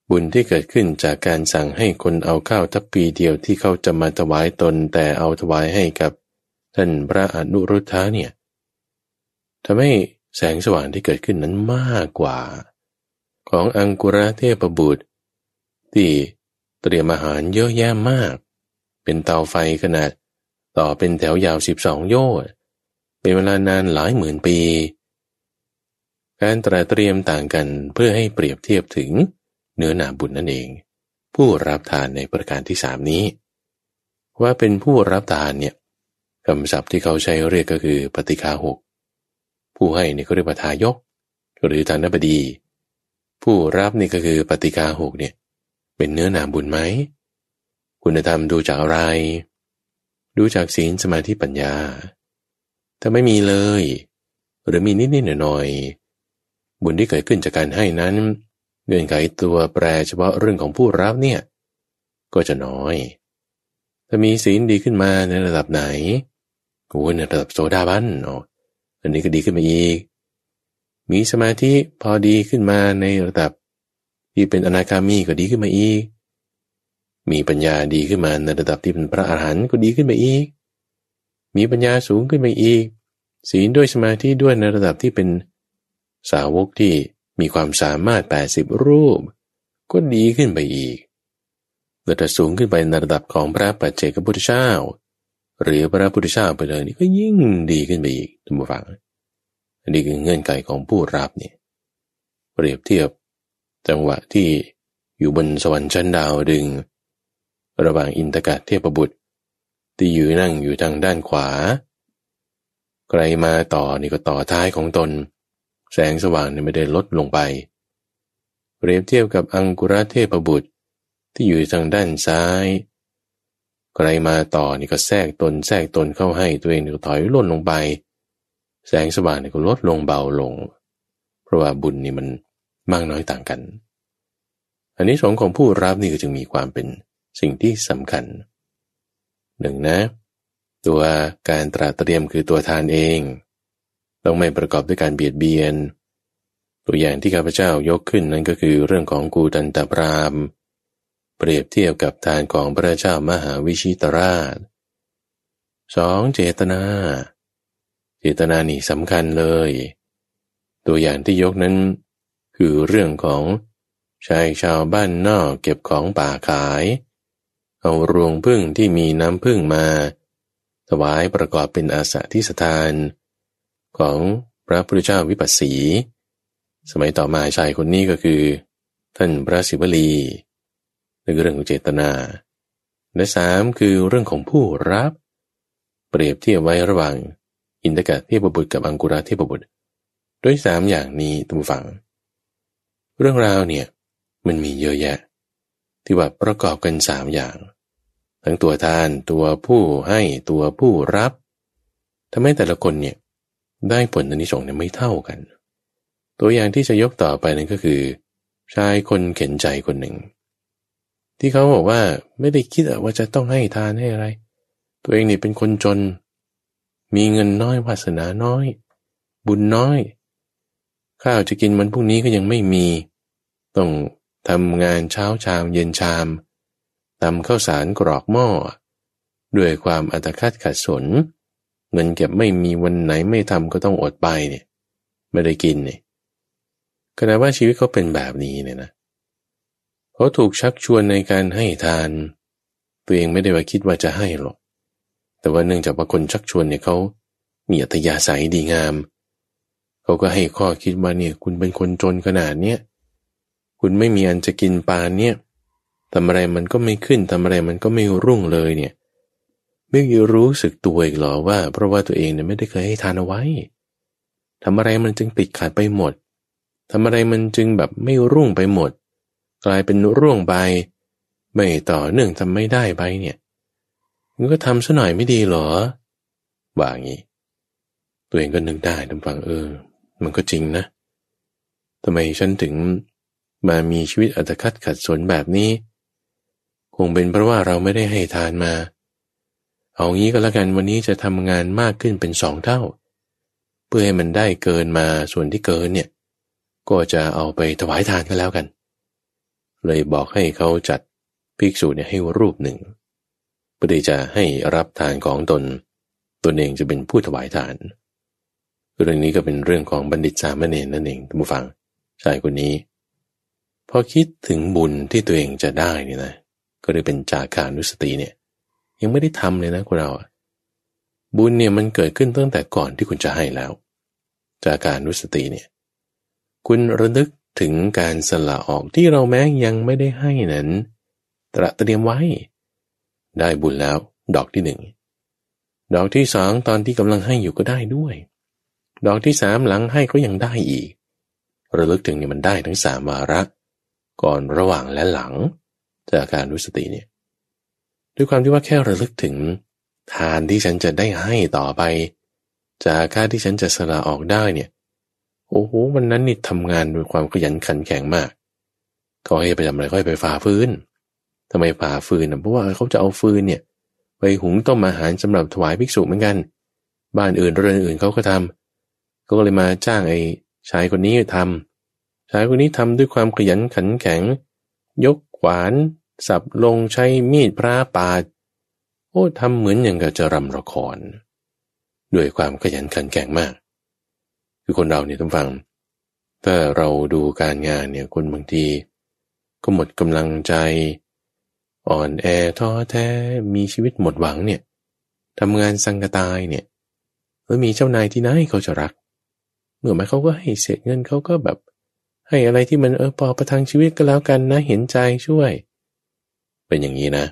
บุญที่เกิดขึ้นจากการสั่งให้คนเอาข้าวทัพปีเดียวที่เขาจะมาถวายตนแต่เอาถวายให้กับท่านพระอนุรุทธะเนี่ยทำให้แสงสว่างที่เกิดขึ้นนั้นมากกว่า ของอังกุระเทพบุตร ที่เตรียมอาหารเยอะแยะมาก เป็นเตาไฟขนาด ต่อเป็นแถวยาวสิบสองโยชน์เป็นเวลานานหลายหมื่นปี การตระเตรียมต่างกันเพื่อให้เปรียบเทียบถึงเนื้อหนาบุญนั่นเอง ผู้รับทานในประการที่สามนี้ ว่าเป็นผู้รับทานเนี่ยคำศัพท์ที่เขาใช้เรียกก็คือปฏิคาหกผู้ให้นี่ก็เรียกว่าทายก หรือทานบดี ผู้รับนี่ก็คือปฏิคาหกเนี่ย เป็นเนื้อหนาบุญไหม คุณธรรมดูจากอะไร ดูจากศีลสมาธิปัญญา ถ้าไม่มีเลย หรือมีนิดๆหน่อยๆบุญที่เกิดขึ้นจากการให้นั้นเงื่อนไขตัวแปรเฉพาะเรื่องของผู้รับเนี่ย ก็จะน้อย ถ้ามีศีลดีขึ้นมาในระดับไหนโอ้ในระดับโสดาบันเนาะอันนี้ก็ดีขึ้นมาอีก มีสมาธิพอดีขึ้นมาในระดับ ที่เป็นอนาคามีก็ดีขึ้นมาอีก มีปัญญาดีขึ้นมาในระดับที่เป็นพระอาหารหันต์ก็ดีขึ้นมาอีก มีปัญญาสูงขึ้นมาอีก ศีลด้วยสมาธิด้วยในระดับที่เป็นสาวกที่มีความสามารถ 80 รูป ก็ดีขึ้นไปอีกระดับสูงขึ้นไปในระดับของพระปัจเจกพุทธเจ้า หรือพระพุทธเจ้าไปเลยนี่ก็ยิ่งดีขึ้นไปอีกทุกฝัง อันนี้คือเงื่อนไขของผู้รับเนี่ยเปรียบเทียบ จังหวะที่อยู่บนสวรรค์ชั้นดาวดึง ระหว่างอินทกะเทพบุตร ที่อยู่นั่งอยู่ทางด้านขวา ใครมาต่อนี่ก็ต่อท้ายของตน แสงสว่างเนี่ยไม่ได้ลดลงไป เปรียบเทียบกับอังกุรเทพบุตร ที่อยู่ทางด้านซ้าย ใครมาต่อนี่ก็แทรกตนแทรกตนเข้าให้ตัวเองก็ถอยล่นลงไป แสงสว่างเนี่ยก็ลดลงเบาลง เพราะว่าบุญนี่มันมากน้อยต่างกัน อันนี้สองของผู้รับนี่ก็จึงมีความเป็นสิ่งที่สำคัญหนึ่งนะ ตัวการตราเตรียมคือตัวทานเอง ต้องไม่ประกอบด้วยการเบียดเบียน ตัวอย่างที่ข้าพเจ้ายกขึ้นนั้นก็คือเรื่องของกูตันตปรามเปรียบเทียบกับทานของพระเจ้ามหาวิชิตราชสองเจตนา เจตนานี่สำคัญเลย ตัวอย่างที่ยกนั้น คือเรื่องของชายชาวบ้านนอกเก็บของป่าขาย เอารวงพึ่งที่มีน้ำพึ่งมา ถวายประกอบเป็นอาสาที่สถาน ของพระพุทธเจ้าวิปัสสี สมัยต่อมาชายคนนี้ก็คือ ท่านพระศิวลีในเรื่องของเจตนา และสามคือเรื่องของผู้รับ เปรียบเทียบไว้ระหว่าง อินทกะเทพบุตรกับอังกุราเทพบุตรด้วยสามอย่างนี้ทุกฝัง เรื่องราวเนี่ยมันมีเยอะแยะ ที่ว่าประกอบกันสามอย่าง ทั้งตัวทานตัวผู้ให้ตัวผู้รับทำให้แต่ละคนเนี่ยได้ผลในนิสงเนี่ยไม่เท่ากัน ตัวอย่างที่จะยกต่อไปนั่นก็คือ ชายคนเข็นใจคนหนึ่ง ที่เขาบอกว่าไม่ได้คิดว่าจะต้องให้ทานให้อะไร ตัวเองนี่เป็นคนจน มีเงินน้อยวาสนาน้อย บุญน้อย ข้าวจะกินมันพรุ่งนี้ก็ยังไม่มี ต้องทำงานเช้าชามเย็นชามทำข้าวสารกรอกหม้อ ด้วยความอัตคัดขัดสน เงินเก็บไม่มีวันไหนไม่ทำก็ต้องอดไปเนี่ยไม่ได้กินเนี่ยขณะว่าชีวิตเขาเป็นแบบนี้เนี่ยนะเขาถูกชักชวนในการให้ทาน ตัวเองไม่ได้ว่าคิดว่าจะให้หรอก แต่ว่าเนื่องจากว่าคนชักชวนเนี่ยเขามีอัตยาศัยดีงาม เขาก็ให้ข้อคิดว่าเนี่ยคุณเป็นคนจนขนาดเนี้ยคุณไม่มีอันจะกินปานเนี่ยทำอะไรมันก็ไม่ขึ้นทำอะไรมันก็ไม่รุ่งเลยเนี่ย ไม่รู้สึกตัวอีกหรอว่า เพราะว่าตัวเองเนี่ยไม่ได้เคยให้ทานเอาไว้ทำอะไรมันจึงติดขาดไปหมดทำอะไรมันจึงแบบไม่รุ่งไปหมด กลายเป็นร่วงไปไม่ต่อเนื่องทำไม่ได้ไปเนี่ย มันก็ทำซะหน่อยไม่ดีหรอว่างี้ ตัวเองก็นึกได้ทำฟังเออ มันก็จริงนะทำไมฉันถึงมามีชีวิตอัตคัดขัดสนแบบนี้ คงเป็นเพราะว่าเราไม่ได้ให้ทานมา เอางี้ก็แล้วกันวันนี้จะทำงานมากขึ้นเป็นสองเท่า เพื่อให้มันได้เกินมาส่วนที่เกินเนี่ย ก็จะเอาไปถวายทานกันแล้วกัน เลยบอกให้เขาจัดภิกษุเนี่ยให้รูปหนึ่ง พื่อจะให้รับทานของตน ตนเองจะเป็นผู้ถวายทาน เรื่องนี้ก็เป็นเรื่องของบัณฑิตสามเณรนั่นเองท่านผู้ฟังชายคนนี้พอคิดถึงบุญที่ตัวเองจะได้นี่นะก็เลยเป็นจาการนุสติเนี่ย ยังไม่ได้ทำเลยนะคุณเราบุญเนี่ยมันเกิดขึ้นตั้งแต่ก่อนที่คุณจะให้แล้ว จากการรู้สติเนี่ย คุณระลึกถึงการสละออกที่เราแม้ยังไม่ได้ให้นั้น ตระเตรียมไว้ ได้บุญแล้วดอกที่หนึ่งดอกที่สองตอนที่กำลังให้อยู่ก็ได้ด้วย ดอกที่สามหลังให้ก็ยังได้อีก ระลึกถึงเนี่ยมันได้ทั้งสามวาระ ก่อนระหว่างและหลัง จากการรู้สติเนี่ยด้วยความที่ว่าแค่ระลึกถึง ทานที่ฉันจะได้ให้ต่อไป จากค่าที่ฉันจะสละออกได้เนี่ย โอ้โหวันนั้นนี่ทำงานด้วยความขยันขันแข็งมากเขาให้ไปทำอะไรก็ให้ไปฝ่าฟื้น ทำไมฝ่าฟืนเพราะว่าเขาจะเอาฟืนเนี่ย ไปหุงต้มอาหารสำหรับถวายภิกษุเหมือนกัน บ้านอื่นเรือนอื่นเขาก็ทำก็เลยมาจ้างไอ้ชายคนนี้ทำชายคนนี้ทำด้วยความขยันขันแข็ง ยกขวาน สับลงใช้มีดพระปาด โอ้ทำเหมือนอย่างกับจะรำละคร ด้วยความขยันขันแข็งมาก คือคนเราเนี่ยต้องฟัง ถ้าเราดูการงานเนี่ยคนบางที ก็หมดกำลังใจ อ่อนแอท้อแท้มีชีวิตหมดหวังเนี่ยทำงานสังกตายเนี่ยแล้วมีเจ้านายที่ไหนเขาจะรัก เมื่อมาเขาก็ให้เสร็จเงินเขาก็แบบ ให้อะไรที่มันเออพอประทังชีวิตก็แล้วกันนะเห็นใจช่วย เป็นอย่างนี้นะ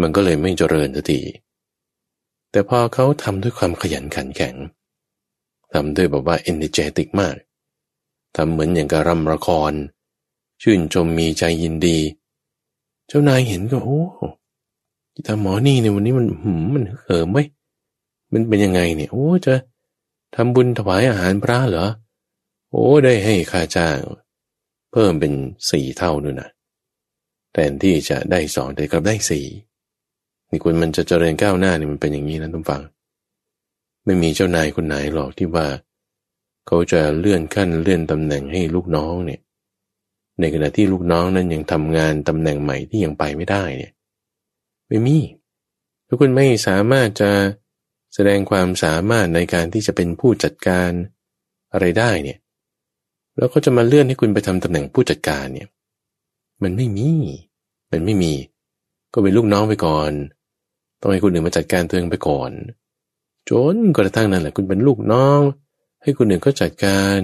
มันก็เลยไม่เจริญสักทีแต่พอเขาทำด้วยความขยันขันแข็งทำด้วยแบบว่าเอนเนเจติกมากทำเหมือนอย่างกับรำละคร ชื่นชมมีใจยินดี เจ้านายเห็นก็โอ้ที่ทำหมอนี่เนี่ยวันนี้มันหืมมันเหิมไหมมันเป็นยังไงเนี่ยโอ้จะทำบุญถวายอาหารพระเหรอ โอ้ได้ให้ค่าจ้าง เพิ่มเป็นสี่เท่าด้วยนะแทนที่จะได้สองแต่กลับได้สี่นี่คุณมันจะเจริญก้าวหน้านี่มันเป็นอย่างนี้นะทุกฝัง ไม่มีเจ้านายคนไหนหรอกที่ว่า เขาจะเลื่อนขั้นเลื่อนตำแหน่งให้ลูกน้องเนี่ย ในขณะที่ลูกน้องนั้นยังทำงานตำแหน่งใหม่ที่ยังไปไม่ได้เนี่ยไม่มีถ้าคุณไม่สามารถจะแสดงความสามารถในการที่จะเป็นผู้จัดการอะไรได้เนี่ยแล้วก็จะมาเลื่อนให้คุณไปทำตำแหน่งผู้จัดการเนี่ย มันไม่มี มันไม่มี ก็เป็นลูกน้องไปก่อน ต้องให้คนอื่นมาจัดการตัวเองไปก่อน จนกระทั่งนั่นแหละคุณเป็นลูกน้อง ให้คนอื่นก็จัดการ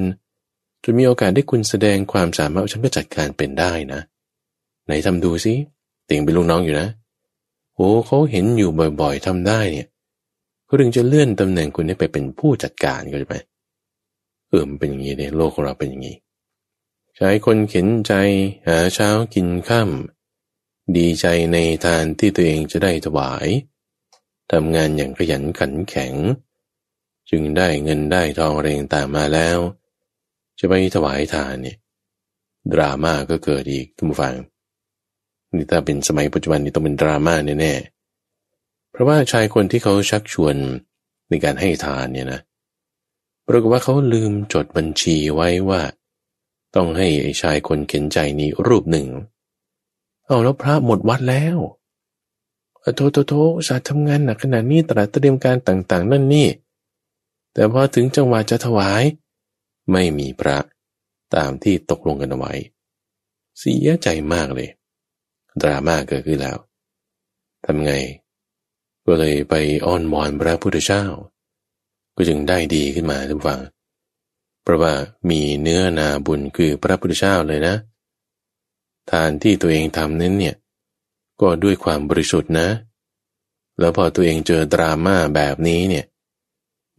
จนมีโอกาสได้คุณแสดงความสามารถฉันก็จัดการเป็นได้นะ ไหนทำดูสิเตียงเป็นลูกน้องอยู่นะโอ้เขาเห็นอยู่บ่อยๆทำได้เนี่ยเขาถึงจะเลื่อนตำแหน่งคุณให้ไปเป็นผู้จัดการก็ใช่ไหมเออมันเป็นอย่างนี้ในโลกของเราเป็นอย่างนี้ใช้คนเข็นใจหาเช้ากินข้ามดีใจในทานที่ตัวเองจะได้ถวายทำงานอย่างขยันขันแข็ง จึงได้เงินได้ทองเรงตามมาแล้ว จะไปถวายทานเนี่ยดราม่าก็เกิดอีกทุกฝังนี่ถ้าเป็นสมัยปัจจุบันนี่ต้องเป็นดราม่าแน่ๆเพราะว่าชายคนที่เขาชักชวนในการให้ทานเนี่ยนะปรากฏว่าเขาลืมจดบัญชีไว้ว่า ต้องให้ไอ้ชายคนเข็นใจนี้รูปหนึ่ง เอาแล้วพระหมดวัดแล้วโทโทโทสาทำงานหนักขนาดนี้ตรัสเตรียมการต่าง ๆ นั่นนี่ แต่พอถึงจังหวะจะถวาย ไม่มีพระตามที่ตกลงกันเอาไว้ เสียใจมากเลย ดราม่าเกิดขึ้นแล้วทำไง ก็เลยไปอ้อนวอนพระพุทธเจ้า ก็จึงได้ดีขึ้นมาทุกฝัง เพราะว่ามีเนื้อนาบุญคือพระพุทธเจ้าเลยนะ ทานที่ตัวเองทำนั้นเนี่ย ก็ด้วยความบริสุทธิ์นะ แล้วพอตัวเองเจอดราม่าแบบนี้เนี่ย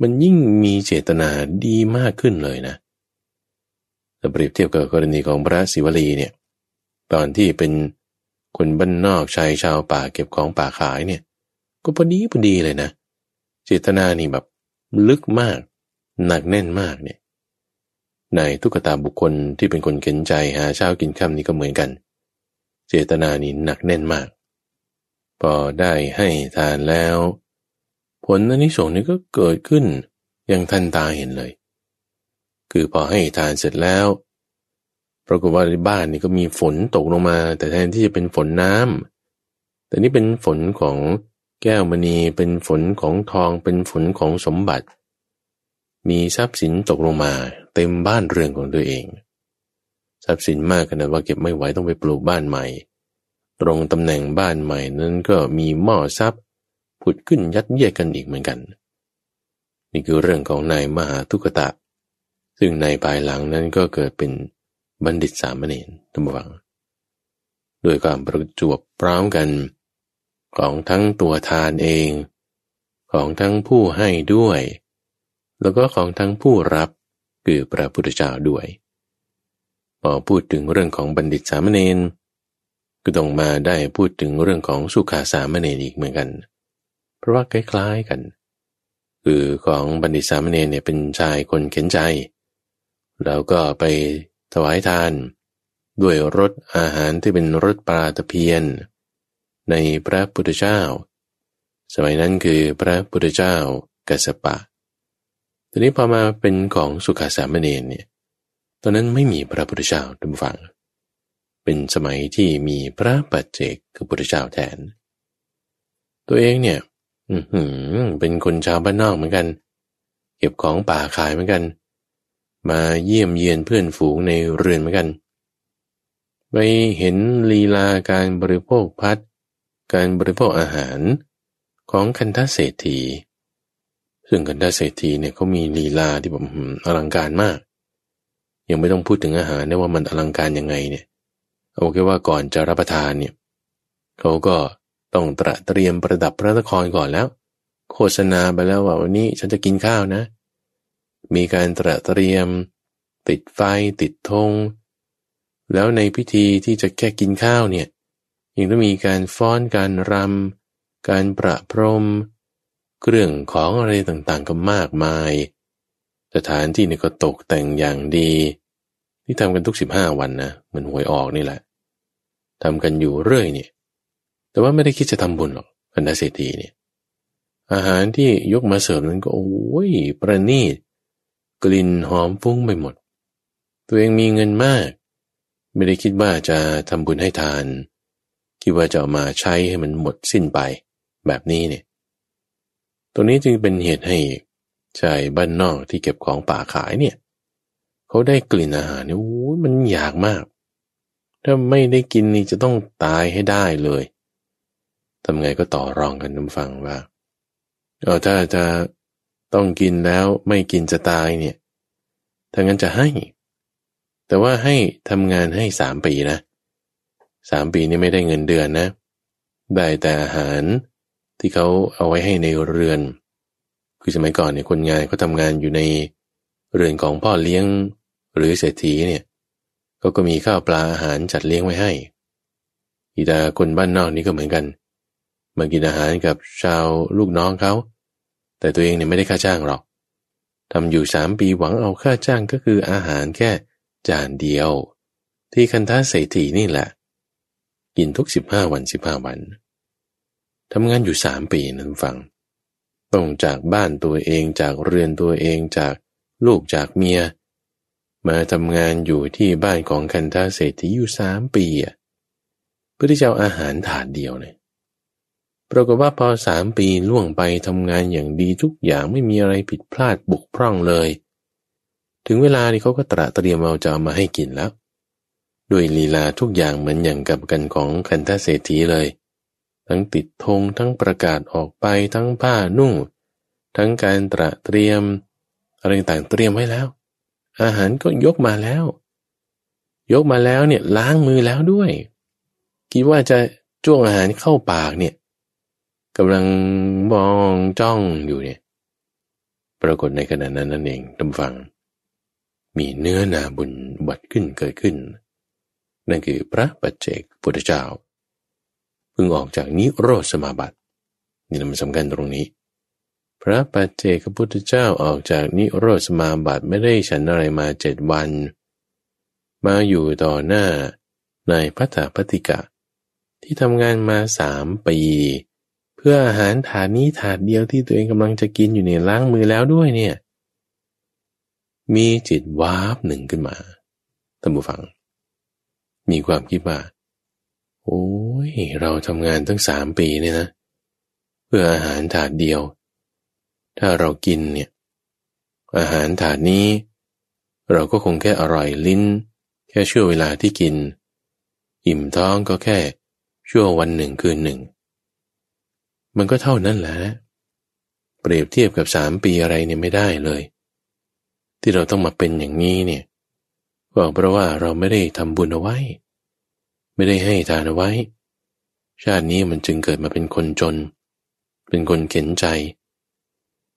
มันยิ่งมีเจตนาดีมากขึ้นเลยนะแต่เปรียบเทียบกับกรณีของพระศิวลีเนี่ย ตอนที่เป็นคนบ้านนอกชายชาวป่าเก็บของป่าขายเนี่ย ก็พอดีพอดีเลยนะ เจตนานี่แบบลึกมาก หนักแน่นมากเนี่ย ในทุกตาบุคคลที่เป็นคนเข็นใจหาเช้ากินค่ำนี่ก็เหมือนกัน เจตนานี้หนักแน่นมาก พอได้ให้ทานแล้ว ผลอนนิสงส์นี้ก็เกิดขึ้นอย่างทันตาเห็นเลย คือพอให้ทานเสร็จแล้วปรากฏว่าในบ้านนี่ก็มีฝนตกลงมา แต่แทนที่จะเป็นฝนน้ำแต่นี่เป็นฝนของแก้วมณีเป็นฝนของทองเป็นฝนของสมบัติ มีทรัพย์สินตกลงมา เต็มบ้านเรือนของตัวเอง ทรัพย์สินมากขนาดว่าเก็บไม่ไหวต้องไปปลูกบ้านใหม่ ตรงตำแหน่งบ้านใหม่นั้นก็มีหม้อทรัพย์ ผุดขึ้นยัดเยียดกันอีกเหมือนกัน นี่คือเรื่องของนายมหาทุกตะ ซึ่งในภายหลังนั้นก็เกิดเป็นบัณฑิตสามเณรตั้งวังโดยความประจวบพร้อมกัน ของทั้งตัวทานเอง ของทั้งผู้ให้ด้วย แล้วก็ของทั้งผู้รับคือพระพุทธเจ้าด้วยพอพูดถึงเรื่องของบัณฑิตสามเณรก็ต้องมาได้พูดถึงเรื่องของสุขาสามเณรอีกเหมือนกันเราะว่าคล้ายๆกัน คือของบัณฑิตสามเณรเนี่ยเป็นชายคนเข็นใจ แล้วก็ไปถวายทาน ด้วยรสอาหารที่เป็นรสปลาตะเพียน ในพระพุทธเจ้า สมัยนั้นคือพระพุทธเจ้ากัสสปะทีนี้พอมาเป็นของสุขาสามเณรเนี่ย ตอนนั้นไม่มีพระพุทธเจ้าทุกฝัง เป็นสมัยที่มีพระปัจเจกคือพุทธเจ้าแทน ตัวเองเนี่ย อืเป็นคนชาวบ้านนอกเหมือนกัน เก็บของป่าขายเหมือนกัน มาเยี่ยมเยียนเพื่อนฝูงในเรือนเหมือนกันไปเห็นลีลาการบริโภคพัด การบริโภคอาหารของคันธเศรษฐี ซึ่งคันธเศรษฐีเนี่ยเขามีลีลาที่แบบอลังการมาก ยังไม่ต้องพูดถึงอาหารนะว่ามันอลังการยังไงเนี่ย เอาแค่ว่าก่อนจะรับประทานเนี่ยเขาก็ ต้องตระเตรียมประดับพระนครก่อนแล้ว โฆษณาไปแล้วว่าวันนี้ฉันจะกินข้าวนะ มีการตระเตรียม ติดไฟติดธงแล้วในพิธีที่จะแค่กินข้าวเนี่ยยังต้องมีการฟ้อนการรำการประพรมเครื่องของอะไรต่างๆก็มากมาย สถานที่นี่ก็ตกแต่งอย่างดีที่ทำกันทุกสิบห้าวันนะเหมือนหวยออกนี่แหละทำกันอยู่เรื่อยเนี่ย แต่ว่าไม่ได้คิดจะทำบุญหรอกคณะเศรษฐีเนี่ย อาหารที่ยกมาเสิร์ฟนั้นก็โอ้ยประณีต กลิ่นหอมฟุ้งไปหมด ตัวเองมีเงินมาก ไม่ได้คิดว่าจะทำบุญให้ทาน คิดว่าจะเอามาใช้ให้มันหมดสิ้นไป แบบนี้เนี่ยตัวนี้จึงเป็นเหตุให้ชายบ้านนอกที่เก็บของป่าขายเนี่ย เขาได้กลิ่นอาหารเนี่ยโอ้ยมันอยากมาก ถ้าไม่ได้กินนี่จะต้องตายให้ได้เลย ทำไงก็ต่อรองกันน้ำฟังว่าเออถ้าจะต้องกินแล้วไม่กินจะตายเนี่ยถ้างั้นจะให้ แต่ว่าให้ทำงานให้สามปีนะสามปีนี่ไม่ได้เงินเดือนนะ ได้แต่อาหารที่เขาเอาไว้ให้ในเรือน คือสมัยก่อนเนี่ยคนงานเขาทางานอยู่ในเรือนของพ่อเลี้ยงหรือเศรษฐีเนี่ยก็ก็มีข้าวปลาอาหารจัดเลี้ยงไว้ให้อีตาคนบ้านนอกนี่ก็เหมือนกัน มากินอาหารกับชาวลูกน้องเขา แต่ตัวเองเนี่ยไม่ได้ค่าจ้างหรอกทำอยู่สามปีหวังเอาค่าจ้างก็คืออาหารแค่จานเดียว ที่คันทาเศรษฐีนี่แหละ กินทุกสิบห้าวันสิบห้าวันทำงานอยู่สามปีนั้นฟัง ต้องจากบ้านตัวเองจากเรือนตัวเองจากลูกจากเมีย มาทำงานอยู่ที่บ้านของคันทาเศรษฐีอยู่สามปีอะเพื่อที่จะเอาอาหารถาดเดียวเนี่ย รากฏว่าพอสามปีล่วงไปทำงานอย่างดีทุกอย่างไม่มีอะไรผิดพลาดบุกพร่องเลย ถึงเวลานี่เขาก็ตระเตรียมเอาจะเอามาให้กินแล้ว ด้วยลีลาทุกอย่างเหมือนอย่างกับกันของคันทเศรษฐีเลย ทั้งติดธงทั้งประกาศออกไปทั้งผ้านุ่ง ทั้งการตระเตรียม อะไรต่างเตรียมไว้แล้ว อาหารก็ยกมาแล้ว ยกมาแล้วเนี่ยล้างมือแล้วด้วยคิดว่าจะจ้วงอาหารเข้าปากเนี่ย กำลังมองจ้องอยู่เนี่ย ปรากฏในขณะนั้นนั่นเองตำฟัง มีเนื้อนาบุญบัดขึ้นเกิดขึ้น นั่นคือพระปัจเจกพุทธเจ้าเพิ่งออกจากนิโรธสมาบัตินี่มันสำคัญตรงนี้ พระปัจเจกพุทธเจ้าออกจากนิโรธสมาบัติไม่ได้ฉันอะไรมาเจ็ดวัน มาอยู่ต่อหน้านายพัฒนาปฏิกะ ที่ทำงานมาสามปี พื่ออาหารถาดนี้ถาดเดียวที่ตัวเองกำลังจะกินอยู่เนี่ยล้างมือแล้วด้วยเนี่ย มีจิตวาบหนึ่งขึ้นมาท่านผู้ฟัง มีความคิดว่า โอ้ยเราทำงานตั้งสามปีเนี่ยนะ เพื่ออาหารถาดเดียว ถ้าเรากินเนี่ย อาหารถาดนี้ เราก็คงแค่อร่อยลิ้น แค่ช่วงเวลาที่กิน อิ่มท้องก็แค่ ช่วงวันหนึ่งคืนหนึ่ง มันก็เท่านั้นแหละ เปรียบเทียบกับสามปีอะไรเนี่ยไม่ได้เลย ที่เราต้องมาเป็นอย่างนี้เนี่ยก็เพราะว่าเราไม่ได้ทำบุญเอาไว้ ไม่ได้ให้ทานเอาไว้ ชาตินี้มันจึงเกิดมาเป็นคนจน เป็นคนเข็นใจ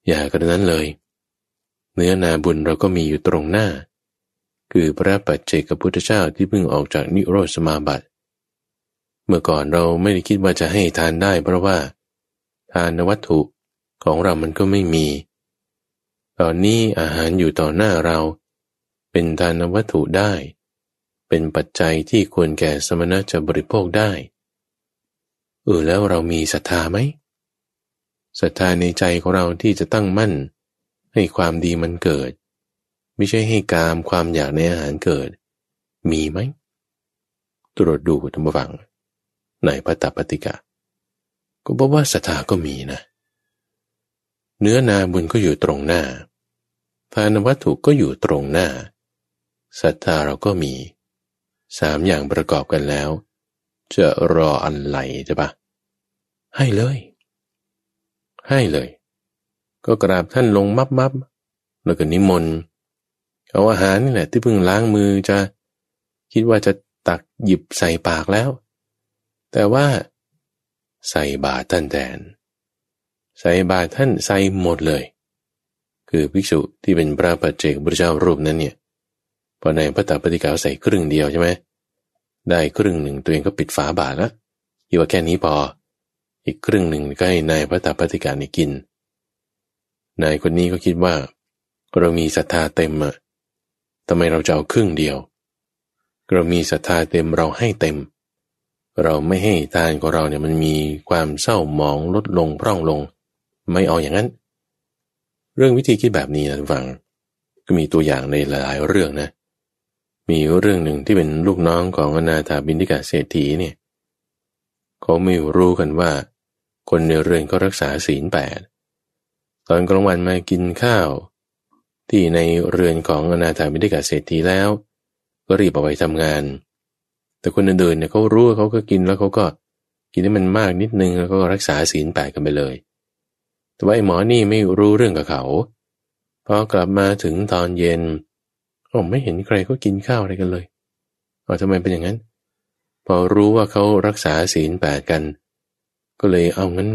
อย่ากระนั้นเลย เนื้อนาบุญเราก็มีอยู่ตรงหน้า คือพระปัจเจกพุทธเจ้าที่เพิ่งออกจากนิโรธสมาบัติ เมื่อก่อนเราไม่ได้คิดว่าจะให้ทานได้เพราะว่า ทานวัตถุของเรามันก็ไม่มี ตอนนี้อาหารอยู่ต่อหน้าเรา เป็นทานวัตถุได้ เป็นปัจจัยที่ควรแก่สมณะจะบริโภคได้เออแล้วเรามีศรัทธาไหมศรัทธาในใจของเราที่จะตั้งมั่น ให้ความดีมันเกิด ไม่ใช่ให้กามความอยากในอาหารเกิด มีไหม ตรวจดูธรรมฟัง ในพระตปฏิกะ ก็บอกว่าศรัทธาก็มีนะ เนื้อนาบุญก็อยู่ตรงหน้าทานวัตถุก็อยู่ตรงหน้าศรัทธาเราก็มีสามอย่างประกอบกันแล้ว จะรออันไหลใช่ปะให้เลย ให้เลย ก็กราบท่านลงมับมับแล้วก็นิมนต์เอาอาหารนี่แหละที่เพิ่งล้างมือจะคิดว่าจะตักหยิบใส่ปากแล้ว แต่ว่า ใส่บาตรท่านแทน ใส่บาตรท่านใส่หมดเลย คือภิกษุที่เป็นพระปัจเจกบุตรเจ้ารูปนั้นเนี่ยพอในพระตาปฏิกาใส่ครึ่งเดียวใช่ไหมได้ครึ่งหนึ่งตัวเองก็ปิดฝาบาตรล้วอยู่ว่าแค่นี้พอ อีกครึ่งหนึ่งก็ให้นายพระตาปฏิกานี่กิน นายคนนี้ก็คิดว่า เรามีศรัทธาเต็มอะทำไมเราจะเอาครึ่งเดียว เรามีศรัทธาเต็มเราให้เต็ม เราไม่ให้ทานของเราเนี่ยมันมีความเศร้าหมองลดลงพร่องลง ไม่เอาอย่างนั้น เรื่องวิธีคิดแบบนี้นะฟังก็มีตัวอย่างในหลายเรื่องนะ มีเรื่องหนึ่งที่เป็นลูกน้องของอนาถาบินทิกาเศรษฐีเนี่ยเขาไม่รู้กันว่า คนในเรือนก็รักษาศีลแปดตอนกลางวันมากินข้าว ที่ในเรือนของอนาถาบินทิกาเศรษฐีแล้ว ก็รีบออกไปทำงาน แต่คนอื่นๆเนี่ยเขารู้เขาก็กินแล้วเขาก็กินให้มันมากนิดนึงแล้วก็รักษาศีลแปดกันไปเลย แต่ว่าไอ้หมอนี่ไม่รู้เรื่องกับเขาพอกลับมาถึงตอนเย็นโอ้ไม่เห็นใครก็กินข้าวอะไรกันเลยอ๋อทำไมเป็นอย่างนั้น พอรู้ว่าเขารักษาศีลแปดกัน ก็เลยเอางั้น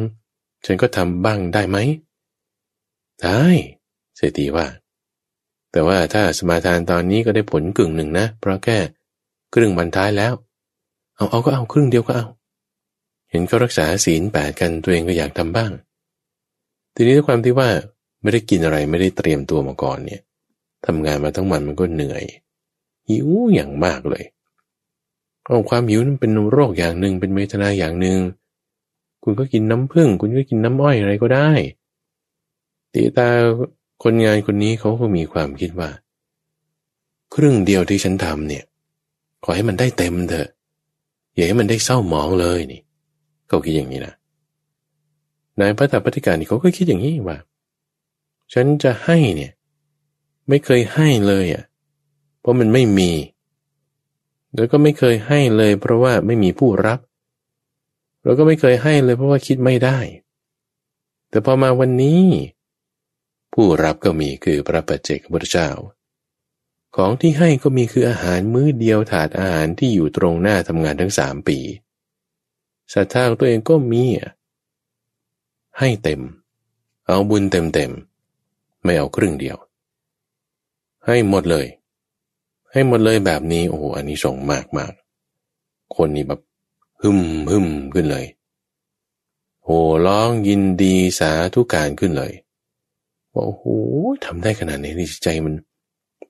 ฉันก็ทำบ้างได้ไหมได้เศรษฐีว่า แต่ว่าถ้าสมาทานตอนนี้ก็ได้ผลกึ่งหนึ่งนะ เพราะแค่ ครึ่งบรรท้ายแล้ว เอาเอาก็เอาครึ่งเดียวก็เอา เห็นเขารักษาศีลแปดกันตัวเองก็อยากทำบ้าง ทีนี้ด้วยความที่ว่าไม่ได้กินอะไรไม่ได้เตรียมตัวมาก่อนเนี่ยทำงานมาทั้งวันมันก็เหนื่อยหิวอย่างมากเลยเอาความหิวนั้นเป็นโรคอย่างหนึ่งเป็นเวทนาอย่างหนึ่งคุณก็กินน้ำผึ้งคุณก็กินน้ำอ้อยอะไรก็ได้ตีตาคนงานคนนี้เขาก็มีความคิดว่า ครึ่งเดียวที่ฉันทำเนี่ย ขอให้มันได้เต็มเถอะ อย่าให้มันได้เศร้าหมองเลยนี่เขาคิดอย่างนี้นะนายพระตาปฏิการนี่เขาก็คิดอย่างนี้ว่า ฉันจะให้เนี่ย ไม่เคยให้เลยอะ เพราะมันไม่มี แล้วก็ไม่เคยให้เลย เพราะว่าไม่มีผู้รับเราก็ไม่เคยให้เลย เพราะว่าคิดไม่ได้ แต่พอมาวันนี้ ผู้รับก็มีคือพระปัจเจกพุทธเจ้า ของที่ให้ก็มีคืออาหารมื้อเดียวถาดอาหารที่อยู่ตรงหน้าทำงานทั้งสามปีศรัทธาของตัวเองก็มีให้เต็ม เอาบุญเต็มเต็มไม่เอาครึ่งเดียว ให้หมดเลย ให้หมดเลยแบบนี้โอ้โหอันนี้ส่งมากมากคนนี้แบบหึมหึมขึ้นเลยโห่ร้องยินดีสาธุการขึ้นเลยว่าโอ้โหทำได้ขนาดนี้ใจมัน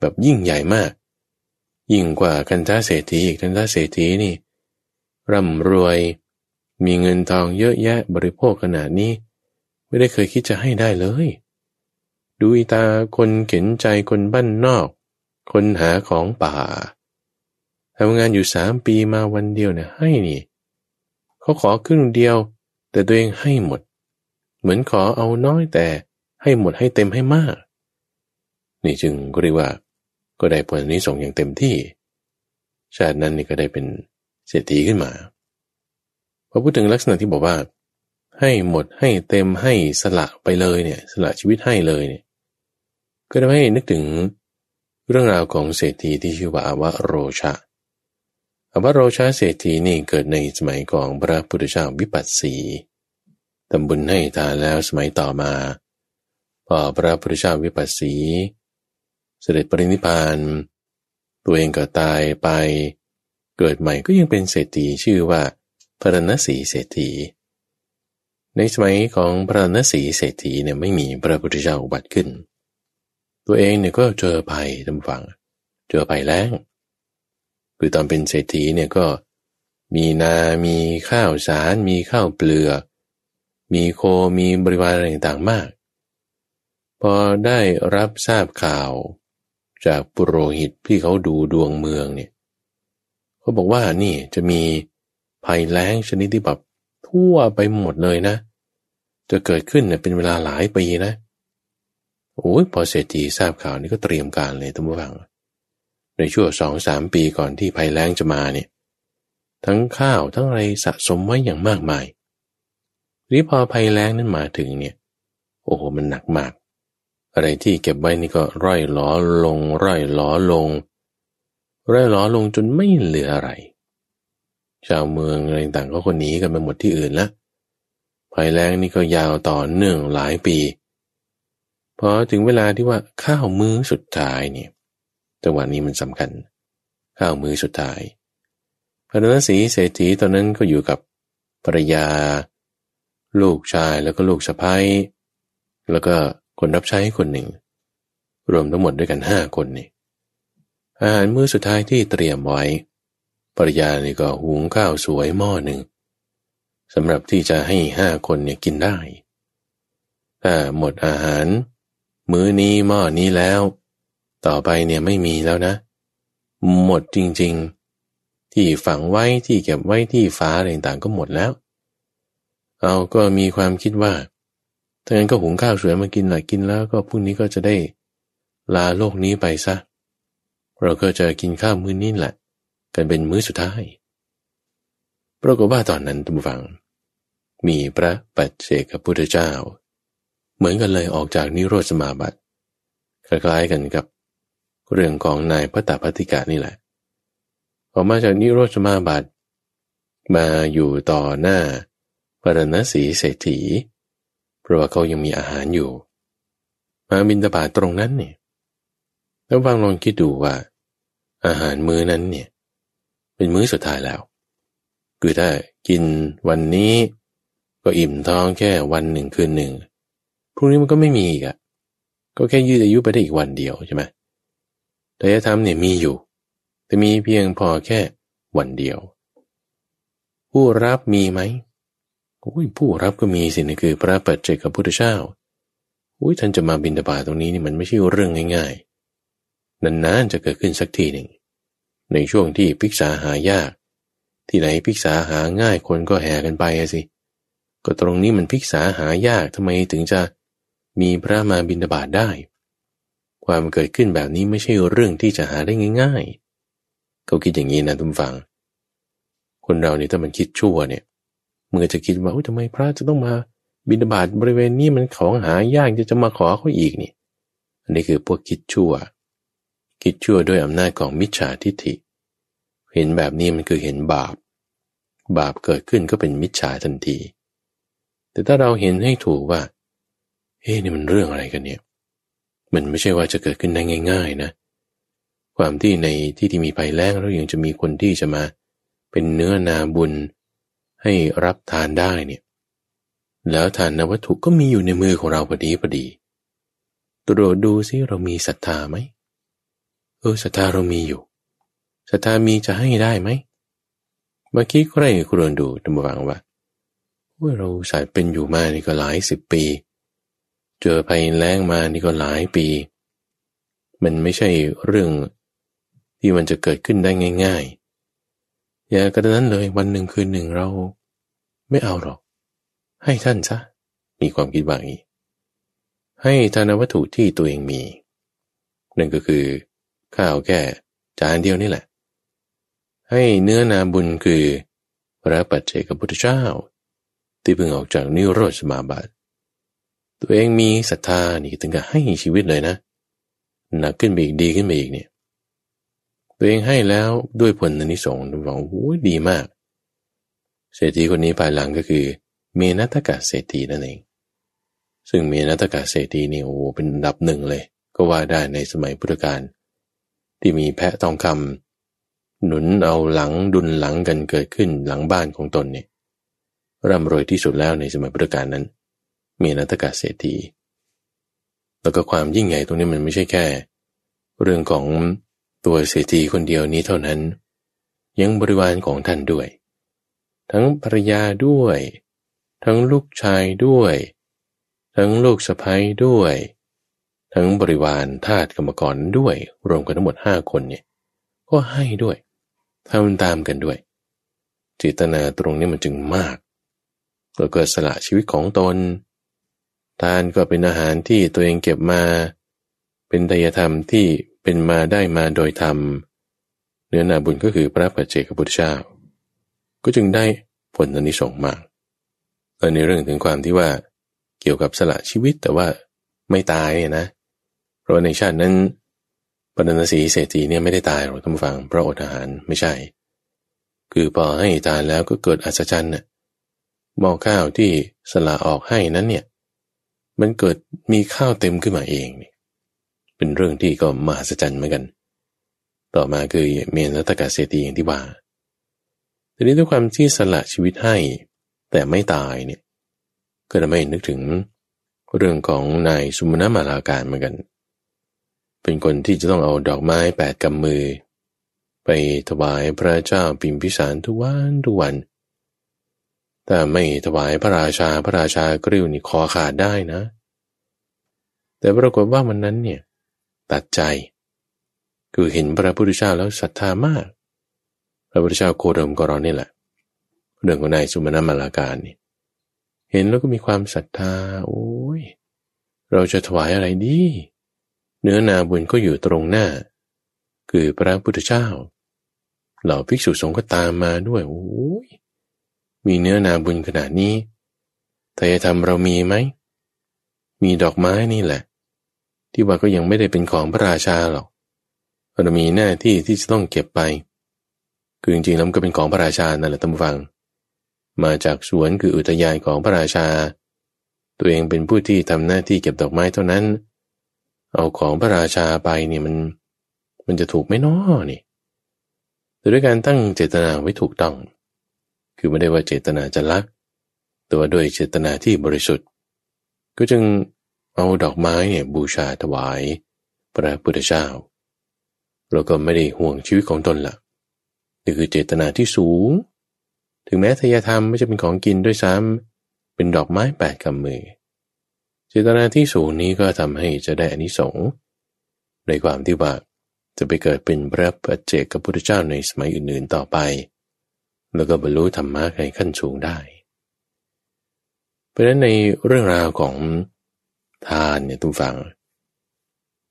แบบยิ่งใหญ่มาก ยิ่งกว่ากันท้าเศรษฐีอีกกันท้าเศรษฐีนี่ ร่ำรวย มีเงินทองเยอะแยะบริโภคขนาดนี้ ไม่ได้เคยคิดจะให้ได้เลย ดูอีตาคนเข็นใจคนบ้านนอก คนหาของป่าทำงานอยู่สามปีมาวันเดียวเนี่ยให้นี่ เขาขอครึ่งเดียว แต่ตัวเองให้หมด เหมือนขอเอาน้อยแต่ให้หมดให้เต็มให้มาก นี่จึงเรียกว่า ก็ได้ผลนี้ส่งอย่างเต็มที่ ชาตินั้นนี่ก็ได้เป็นเศรษฐีขึ้นมาพอพูดถึงลักษณะที่บอกว่า ให้หมดให้เต็มให้สละไปเลยเนี่ย สละชีวิตให้เลยเนี่ย ก็ทำให้นึกถึงเรื่องราวของเศรษฐีที่ชื่อว่าอวโรชาอภโรชาเศรษฐีนี่เกิดในสมัยของพระพุทธเจ้าวิปัสสีทำบุญให้ทานแล้วสมัยต่อมา พอพระพุทธเจ้าวิปัสสี เสด็จปรินิพาน ตัวเองก็ตายไป เกิดใหม่ก็ยังเป็นเศรษฐีชื่อว่าพระนศีเศรษฐี ในสมัยของพระนศีเศรษฐีเนี่ยไม่มีพระพุทธเจ้าอุบัติขึ้น ตัวเองเนี่ยก็เจอภัยทำฝัง เจอภัยแล้ง คือตอนเป็นเศรษฐีเนี่ยก็มีนา มีข้าวสาร มีข้าวเปลือก มีโค มีบริวารอะไรต่างๆมาก พอได้รับทราบข่าว จากปุโรหิตที่เขาดูดวงเมืองเนี่ยเขาบอกว่านี่จะมีภัยแล้งชนิดที่แบบทั่วไปหมดเลยนะ จะเกิดขึ้นเนี่ยเป็นเวลาหลายปีนะโอ้ยพอเศรษฐีทราบข่าวนี้ก็เตรียมการเลยท่านผู้ฟัง ในช่วงสองสามปีก่อนที่ภัยแล้งจะมาเนี่ย ทั้งข้าวทั้งอะไรสะสมไว้อย่างมากมายรีพอภัยแล้งนั้นมาถึงเนี่ย โอ้โหมันหนักมาก อะไรที่เก็บไว้นี่ก็ร่อยหลอลง ร่อยหลอลง ร่อยหลอลงจนไม่เหลืออะไร ชาวเมืองอะไรต่างก็คนหนีกันไปหมดที่อื่นละภัยแล้งนี่ก็ยาวต่อเนื่องหลายปีพอถึงเวลาที่ว่าข้าวมือสุดท้ายเนี่ยจังหวะนี้มันสำคัญ ข้าวมือสุดท้ายพระนศีเศรษฐีตอนนั้นก็อยู่กับภรรยา ลูกชายแล้วก็ลูกสะพ้ายแล้วก็ คนรับใช้คนหนึ่ง รวมทั้งหมดด้วยกันห้าคนนี่อาหารมื้อสุดท้ายที่เตรียมไว้ภรรยานี่ก็หุงข้าวสวยหม้อหนึ่งสำหรับที่จะให้ห้าคนเนี่ยกินได้ ถ้าหมดอาหาร มื้อนี้หม้อนี้แล้ว ต่อไปเนี่ยไม่มีแล้วนะ หมดจริง ๆ ที่ฝังไว้ที่เก็บไว้ที่ฟ้าอะไรต่างก็หมดแล้ว เอาก็มีความคิดว่า ถ้างั้นก็หุงข้าวสวยมากินหน่อยกินแล้วก็พรุ่งนี้ก็จะได้ลาโลกนี้ไปซะ เราก็จะกินข้าวมื้อนี้แหละ กันเป็นมื้อสุดท้ายปรากฏว่าตอนนั้นทุกฝัง มีพระปัจเจกพุทธเจ้า เหมือนกันเลยออกจากนิโรธสมาบัติคล้ายๆกันกับเรื่องของนายพระตาปฏิกานี่แหละ ออกมาจากนิโรธสมาบัติมาอยู่ต่อหน้าพระนศีเศรษฐี เพราะว่าเขายังมีอาหารอยู่ มาบินตบาตรงนั้นเนี่ยแล้วบางลองคิดดูว่า อาหารมื้อนั้นเนี่ย เป็นมื้อสุดท้ายแล้ว คือถ้ากินวันนี้ก็อิ่มท้องแค่วันหนึ่งคืนหนึ่งพรุ่งนี้มันก็ไม่มีอีกอะก็แค่ยืดอายุไปได้อีกวันเดียวใช่ไหมแต่ธรรมเนี่ยมีอยู่ แต่มีเพียงพอแค่วันเดียว ผู้รับมีไหม อุ้ยผู้รับก็มีสินี่คือพระปัจเจกพุทธเจ้าอุ้ยท่านจะมาบินตบาตรงนี้นี่มันไม่ใช่เรื่องง่ายๆ นานๆจะเกิดขึ้นสักทีหนึ่ง ในช่วงที่พิกษาหายาก ที่ไหนพิกษาหาง่ายคนก็แห่กันไปสิ ก็ตรงนี้มันพิกษาหายากทำไมถึงจะมีพระมาบินตบาตได้ ความเกิดขึ้นแบบนี้ไม่ใช่เรื่องที่จะหาได้ง่ายๆ เขาคิดอย่างนี้นะทุกฝัง คนเราเนี่ยถ้ามันคิดชั่วเนี่ย เมื่อจะคิดว่าทำไมพระจะต้องมาบินบาตบริเวณนี้มันของหายากจะจะมาขอเขาอีกนี่ อันนี้คือพวกคิดชั่ว คิดชั่วด้วยอำนาจของมิจฉาทิฏฐิ เห็นแบบนี้มันคือเห็นบาป บาปเกิดขึ้นก็เป็นมิจฉาทันที แต่ถ้าเราเห็นให้ถูกว่า เฮ้นี่มันเรื่องอะไรกันเนี่ย มันไม่ใช่ว่าจะเกิดขึ้นได้ง่าย ๆ นะ ความที่ในที่ที่มีภัยแล้งแล้วยังจะมีคนที่จะมา เป็นเนื้อนาบุญ ให้รับทานได้เนี่ยแล้วทานนวัตถุก็มีอยู่ในมือของเราพอดีพอดี ตรวจดูซิเรามีศรัทธาไหมเออศรัทธาเรามีอยู่ศรัทธามีจะให้ได้ไหมเมื่อกี้ใครครวรดูตำวังว่าว่าเราสายเป็นอยู่มานี่ก็หลายสิบปี เจอภัยแล้งมานี่ก็หลายปี มันไม่ใช่เรื่องที่มันจะเกิดขึ้นได้ง่าย ๆ อย่ากระนั้นเลยวันหนึ่งคืนหนึ่งเราไม่เอาหรอก ให้ท่านซะ มีความคิดว่างี้ ให้ทานวัตถุที่ตัวเองมี นั่นก็คือ ข้าวแก่จานเดียวนี่แหละ ให้เนื้อนาบุญคือพระปัจเจกพุทธเจ้า ที่เพิ่งออกจากนิโรธสมาบัติ ตัวเองมีศรัทธานี่ถึงกับให้ชีวิตเลยนะหนักขึ้นไปอีกดีขึ้นไปอีกเนี่ย ตัวเองให้แล้วด้วยผลอนิสงส์บอกโอ้ดีมาก เศรษฐีคนนี้ภายหลังก็คือ เมนัตกะเศรษฐีนั่นเอง ซึ่งเมนัตกะเศรษฐีนี่โอ้เป็นดับหนึ่งเลย ก็ว่าได้ในสมัยพุทธกาลที่มีแพะทองคำหนุนเอาหลังดุลหลังกันเกิดขึ้นหลังบ้านของตนเนี่ยร่ำรวยที่สุดแล้วในสมัยพุทธกาลนั้น เมนัตกะเศรษฐีแล้วก็ความยิ่งใหญ่ตรงนี้มันไม่ใช่แค่ เรื่องของ ตัวเศรษฐีคนเดียวนี้เท่านั้น ยังบริวารของท่านด้วย ทั้งภรรยาด้วย ทั้งลูกชายด้วย ทั้งลูกสะใภ้ด้วย ทั้งบริวารทาสกรรมกรด้วย รวมกันทั้งหมดห้าคนเนี่ยก็ให้ด้วยทำตามกันด้วยจิตนาตรงนี้มันจึงมากแล้วก็สละชีวิตของตน ทานก็เป็นอาหารที่ตัวเองเก็บมา เป็นทายธรรมที่ เป็นมาได้มาโดยธรรม เนื้อนาบุญก็คือพระปัจเจกพุทธเจ้า ก็จึงได้ผลอนิสงส์มากในเรื่องถึงความที่ว่าเกี่ยวกับสละชีวิตแต่ว่าไม่ตายนะ เพราะในชาตินั้นปณสีเศรษฐีเนี่ยไม่ได้ตายหรอกท่านฟังเพราะอดอาหารไม่ใช่ คือพอให้ทานแล้วก็เกิดอัศจรรย์น่ะหม้อข้าวที่สละออกให้นั้นเนี่ย มันเกิดมีข้าวเต็มขึ้นมาเองนี่ เป็นเรื่องที่ก็มหัศจรรย์เหมือนกัน ต่อมาคือเมนรัตกาเศรษฐีอย่างที่ว่าทีนี้ด้วยความที่สละชีวิตให้ แต่ไม่ตายเนี่ย ก็ทำให้นึกถึงเรื่องของนายสุมามาลาการเหมือนกัน เป็นคนที่จะต้องเอาดอกไม้แปดกำมือ ไปถวายพระเจ้าปิมพิสารทุกวันทุกวันแต่ไม่ถวายพระราชาพระราชากริ้วนี่คอขาดได้นะ แต่ปรากฏว่าวันนั้นเนี่ย ตัดใจ คือเห็นพระพุทธเจ้าแล้วศรัทธามาก พระพุทธเจ้าโคดมกรอนนี่แหละ เรื่องของนายสุมาณมาลาการนี่เห็นแล้วก็มีความศรัทธา โอ้ย เราจะถวายอะไรดี เนื้อนาบุญก็อยู่ตรงหน้า คือพระพุทธเจ้า เหล่าภิกษุสงฆ์ก็ตามมาด้วย โอ้ย มีเนื้อนาบุญขนาดนี้ทายธรรมเรามีไหม มีดอกไม้นี่แหละ ที่ว่าก็ยังไม่ได้เป็นของพระราชาหรอกเรามีหน้าที่ที่จะต้องเก็บไป คือจริงๆแล้วก็เป็นของพระราชานั่นแหละท่านผู้ฟัง มาจากสวนคืออุทยานของพระราชา ตัวเองเป็นผู้ที่ทำหน้าที่เก็บดอกไม้เท่านั้น เอาของพระราชาไปเนี่ยมัน มันจะถูกไหมน้อนี่แต่ด้วยการตั้งเจตนาไว้ถูกต้อง คือไม่ได้ว่าเจตนาจะลัก แต่ว่าด้วยเจตนาที่บริสุทธิ์ ก็จึง เอาดอกไม้เนี่ยบูชาถวาย พระพุทธเจ้าเราก็ไม่ได้ห่วงชีวิตของตนละ่ะนี่คือเจตนาที่สูง ถึงแม้ทายธรรมไม่จะเป็นของกินด้วยซ้ำเป็นดอกไม้แปดกำมือ เจตนาที่สูงนี้ก็ทำให้จะได้อานิสงส์ในความที่ว่าจะไปเกิดเป็นพระปัจเจกพุทธเจ้าในสมัยอื่นๆต่อไป แล้วก็บรรลุธรรมะในขั้นสูงได้ เพราะฉะนั้นในเรื่องราวของ ทานเนี่ยทุกฝัง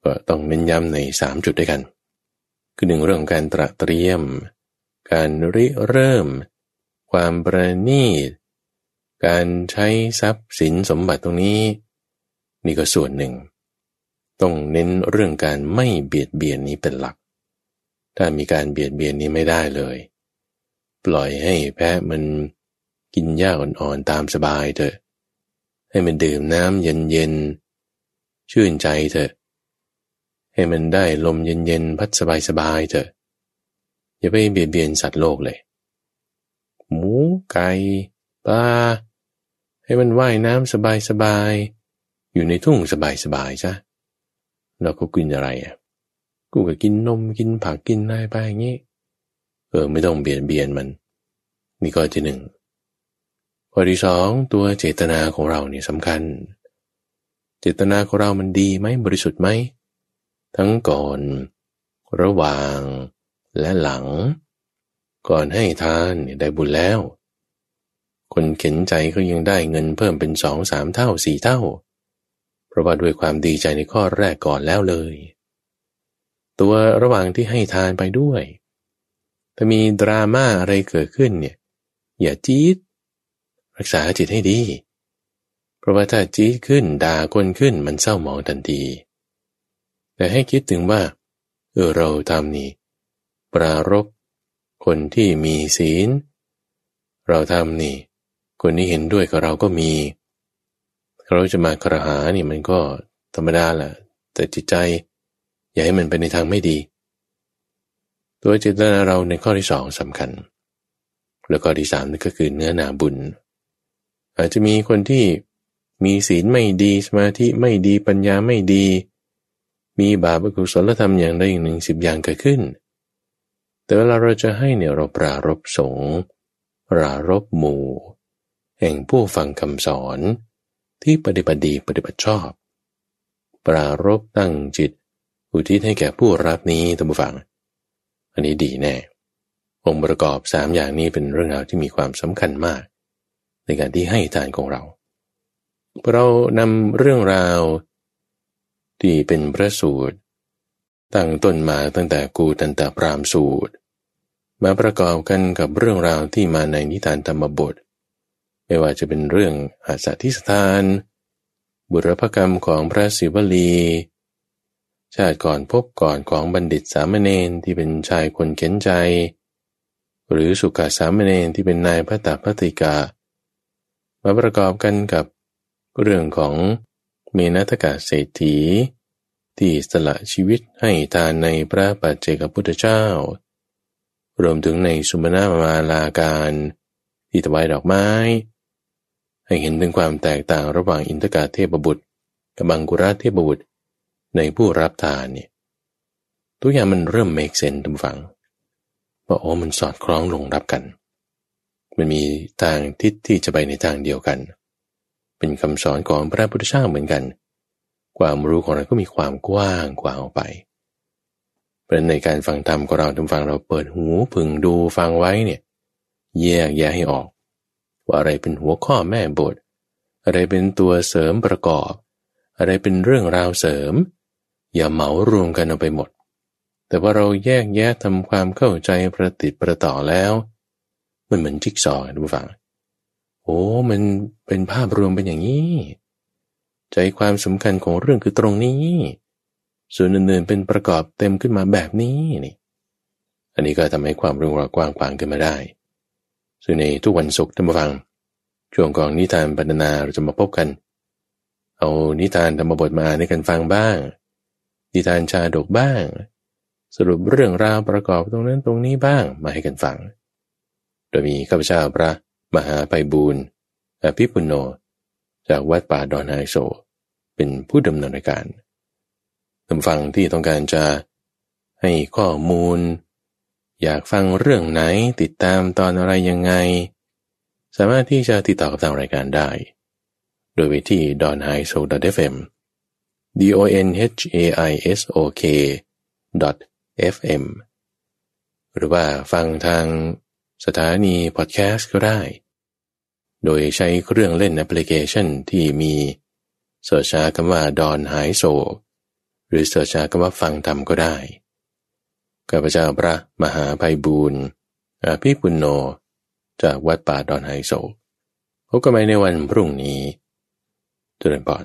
ก็ต้องเน้นย้ำในสามจุดด้วยกัน คือหนึ่งเรื่องการตระเตรียม การริเริ่ม ความประณีต การใช้ทรัพย์สินสมบัติตรงนี้ นี่ก็ส่วนหนึ่ง ต้องเน้นเรื่องการไม่เบียดเบียนนี้เป็นหลัก ถ้ามีการเบียดเบียนนี้ไม่ได้เลย ปล่อยให้แพะมันกินหญ้าอ่อนๆตามสบายเถอะให้มันดื่มน้ำเย็นๆ ชื่นใจเถอะ ให้มันได้ลมเย็นๆ พัดสบายๆเถอะ อย่าไปเบียดเบียนสัตว์โลกเลย หมูไก่ปลาให้มันว่ายน้ำสบายๆ อยู่ในทุ่งสบายๆจ้ะเราก็กินอะไรอะ กูก็กินนมกินผักกินอะไรไปอย่างนี้ เออไม่ต้องเบียดเบียนมัน นี่ก็ที่หนึ่งข้อที่สองตัวเจตนาของเราเนี่ยสำคัญ เจตนาของเรามันดีไหมบริสุทธิ์ไหม ทั้งก่อน ระหว่าง และหลัง ก่อนให้ทานได้บุญแล้ว คนเข็นใจก็ยังได้เงินเพิ่มเป็นสองสามเท่าสี่เท่า เพราะว่าด้วยความดีใจในข้อแรกก่อนแล้วเลย ตัวระหว่างที่ให้ทานไปด้วย ถ้ามีดราม่าอะไรเกิดขึ้นเนี่ยอย่าจี๊ดรักษาจิตให้ดี เพราะว่าถ้าจี๊ดขึ้นด่าคนขึ้นมันเศร้าหมองทันที แต่ให้คิดถึงว่า เออเราทำนี่ ปรารบคนที่มีศีล เราทำนี่ คนนี้เห็นด้วยกับเราก็มี เราจะมากระหานี่มันก็ธรรมดาแหละแต่จิตใจ อย่าให้มันไปในทางไม่ดี ตัวเจตนาเราในข้อที่สองสำคัญ แล้วข้อที่สามนี่ก็คือเนื้อนาบุญ อาจจะมีคนที่ มีศีลไม่ดีสมาธิไม่ดีปัญญาไม่ดี มีบาปกุศลธรรมอย่างใดอย่างหนึ่งสิบอย่างเกิดขึ้น แต่เวลาเราจะให้เนี่ยเราปรารบสงปรารบหมู่ แห่งผู้ฟังคำสอนที่ปฏิบัติดีปฏิบัติชอบ ปรารบตั้งจิต อุทิศให้แก่ผู้รับนี้ท่านผู้ฟัง อันนี้ดีแน่ องค์ประกอบสามอย่างนี้เป็นเรื่องราวที่มีความสำคัญมาก ในการที่ให้ทานของเรา เรานำเรื่องราว ที่เป็นพระสูตร ตั้งต้นมาตั้งแต่กูตันตพรามสูตร มาประกอบกันกับเรื่องราวที่มาในนิทานธรรมบท ไม่ว่าจะเป็นเรื่องอาสาทิสถาน บุรพกรรมของพระศิวลี ชาติก่อนพบก่อนของบัณฑิตสามเณรที่เป็นชายคนเข็นใจ หรือสุขาสามเณรที่เป็นนายพระตาพระติกามาประกอบกันกับ เรื่องของเมนัตกาเศรษฐี ที่สละชีวิตให้ทานในพระปัจเจกพุทธเจ้า รวมถึงในสุมาณามาลาการที่ถวายดอกไม้ ให้เห็นถึงความแตกต่างระหว่างอินทกาเทพบุตรกับบังกุราเทพบุตรในผู้รับทานเนี่ยทุกอย่างมันเริ่มเมกเซนทุกฝังว่าโอ้มันสอดคล้องลงรับกัน มันมีทางทิศที่จะไปในทางเดียวกันเป็นคำสอนของพระพุทธเจ้าเหมือนกัน ความรู้ของเราก็มีความกว้างกว่าออกไปเป็นในการฟังธรรมของเราทุกฟังเราเปิดหูพึงดูฟังไว้เนี่ย แยกแยะให้ออก ว่าอะไรเป็นหัวข้อแม่บท อะไรเป็นตัวเสริมประกอบ อะไรเป็นเรื่องราวเสริม อย่าเหมารวมกันเอาไปหมด แต่ว่าเราแยกแยะทำความเข้าใจประติดประต่อแล้ว มันเหมือนจิ๊กซอว์ทุกฝัง โอ้มันเป็นภาพรวมเป็นอย่างนี้ ใจความสำคัญของเรื่องคือตรงนี้ ส่วนอื่นๆเป็นประกอบเต็มขึ้นมาแบบนี้นี่ อันนี้ก็ทำให้ความรู้เรากว้างขวางขึ้นมาได้ ซึ่งในทุกวันศุกร์ท่านผู้ฟัง ช่วงของนิทานบรรณนาเราจะมาพบกัน เอานิทานธรรมบทมาในกันฟังบ้าง นิทานชาดกบ้าง สรุปเรื่องราวประกอบตรงนั้นตรงนี้บ้างมาให้กันฟัง โดยมีข้าพเจ้าพระ มหาไปบูรณ์อภิปุโน จากวัดป่าดอนไฮโซ เป็นผู้ดำเนินรายการทำฟังที่ต้องการจะให้ข้อมูล อยากฟังเรื่องไหนติดตามตอนอะไรยังไง สามารถที่จะติดต่อกับทางรายการได้ โดยวิธี donhiso.fm d o n h a i s o k fm หรือว่าฟังทาง สถานีพอดแคสต์ก็ได้ โดยใช้เครื่องเล่นแอปพลิเคชันที่มี search คำว่าดอนหายโศกหรือ search คำว่าฟังธรรมก็ได้ข้าพเจ้าพระมหาไพบูลย์อภิปุณโญจากวัดป่าดอนหายโศกพบกันใหม่ในวันพรุ่งนี้เจริญพร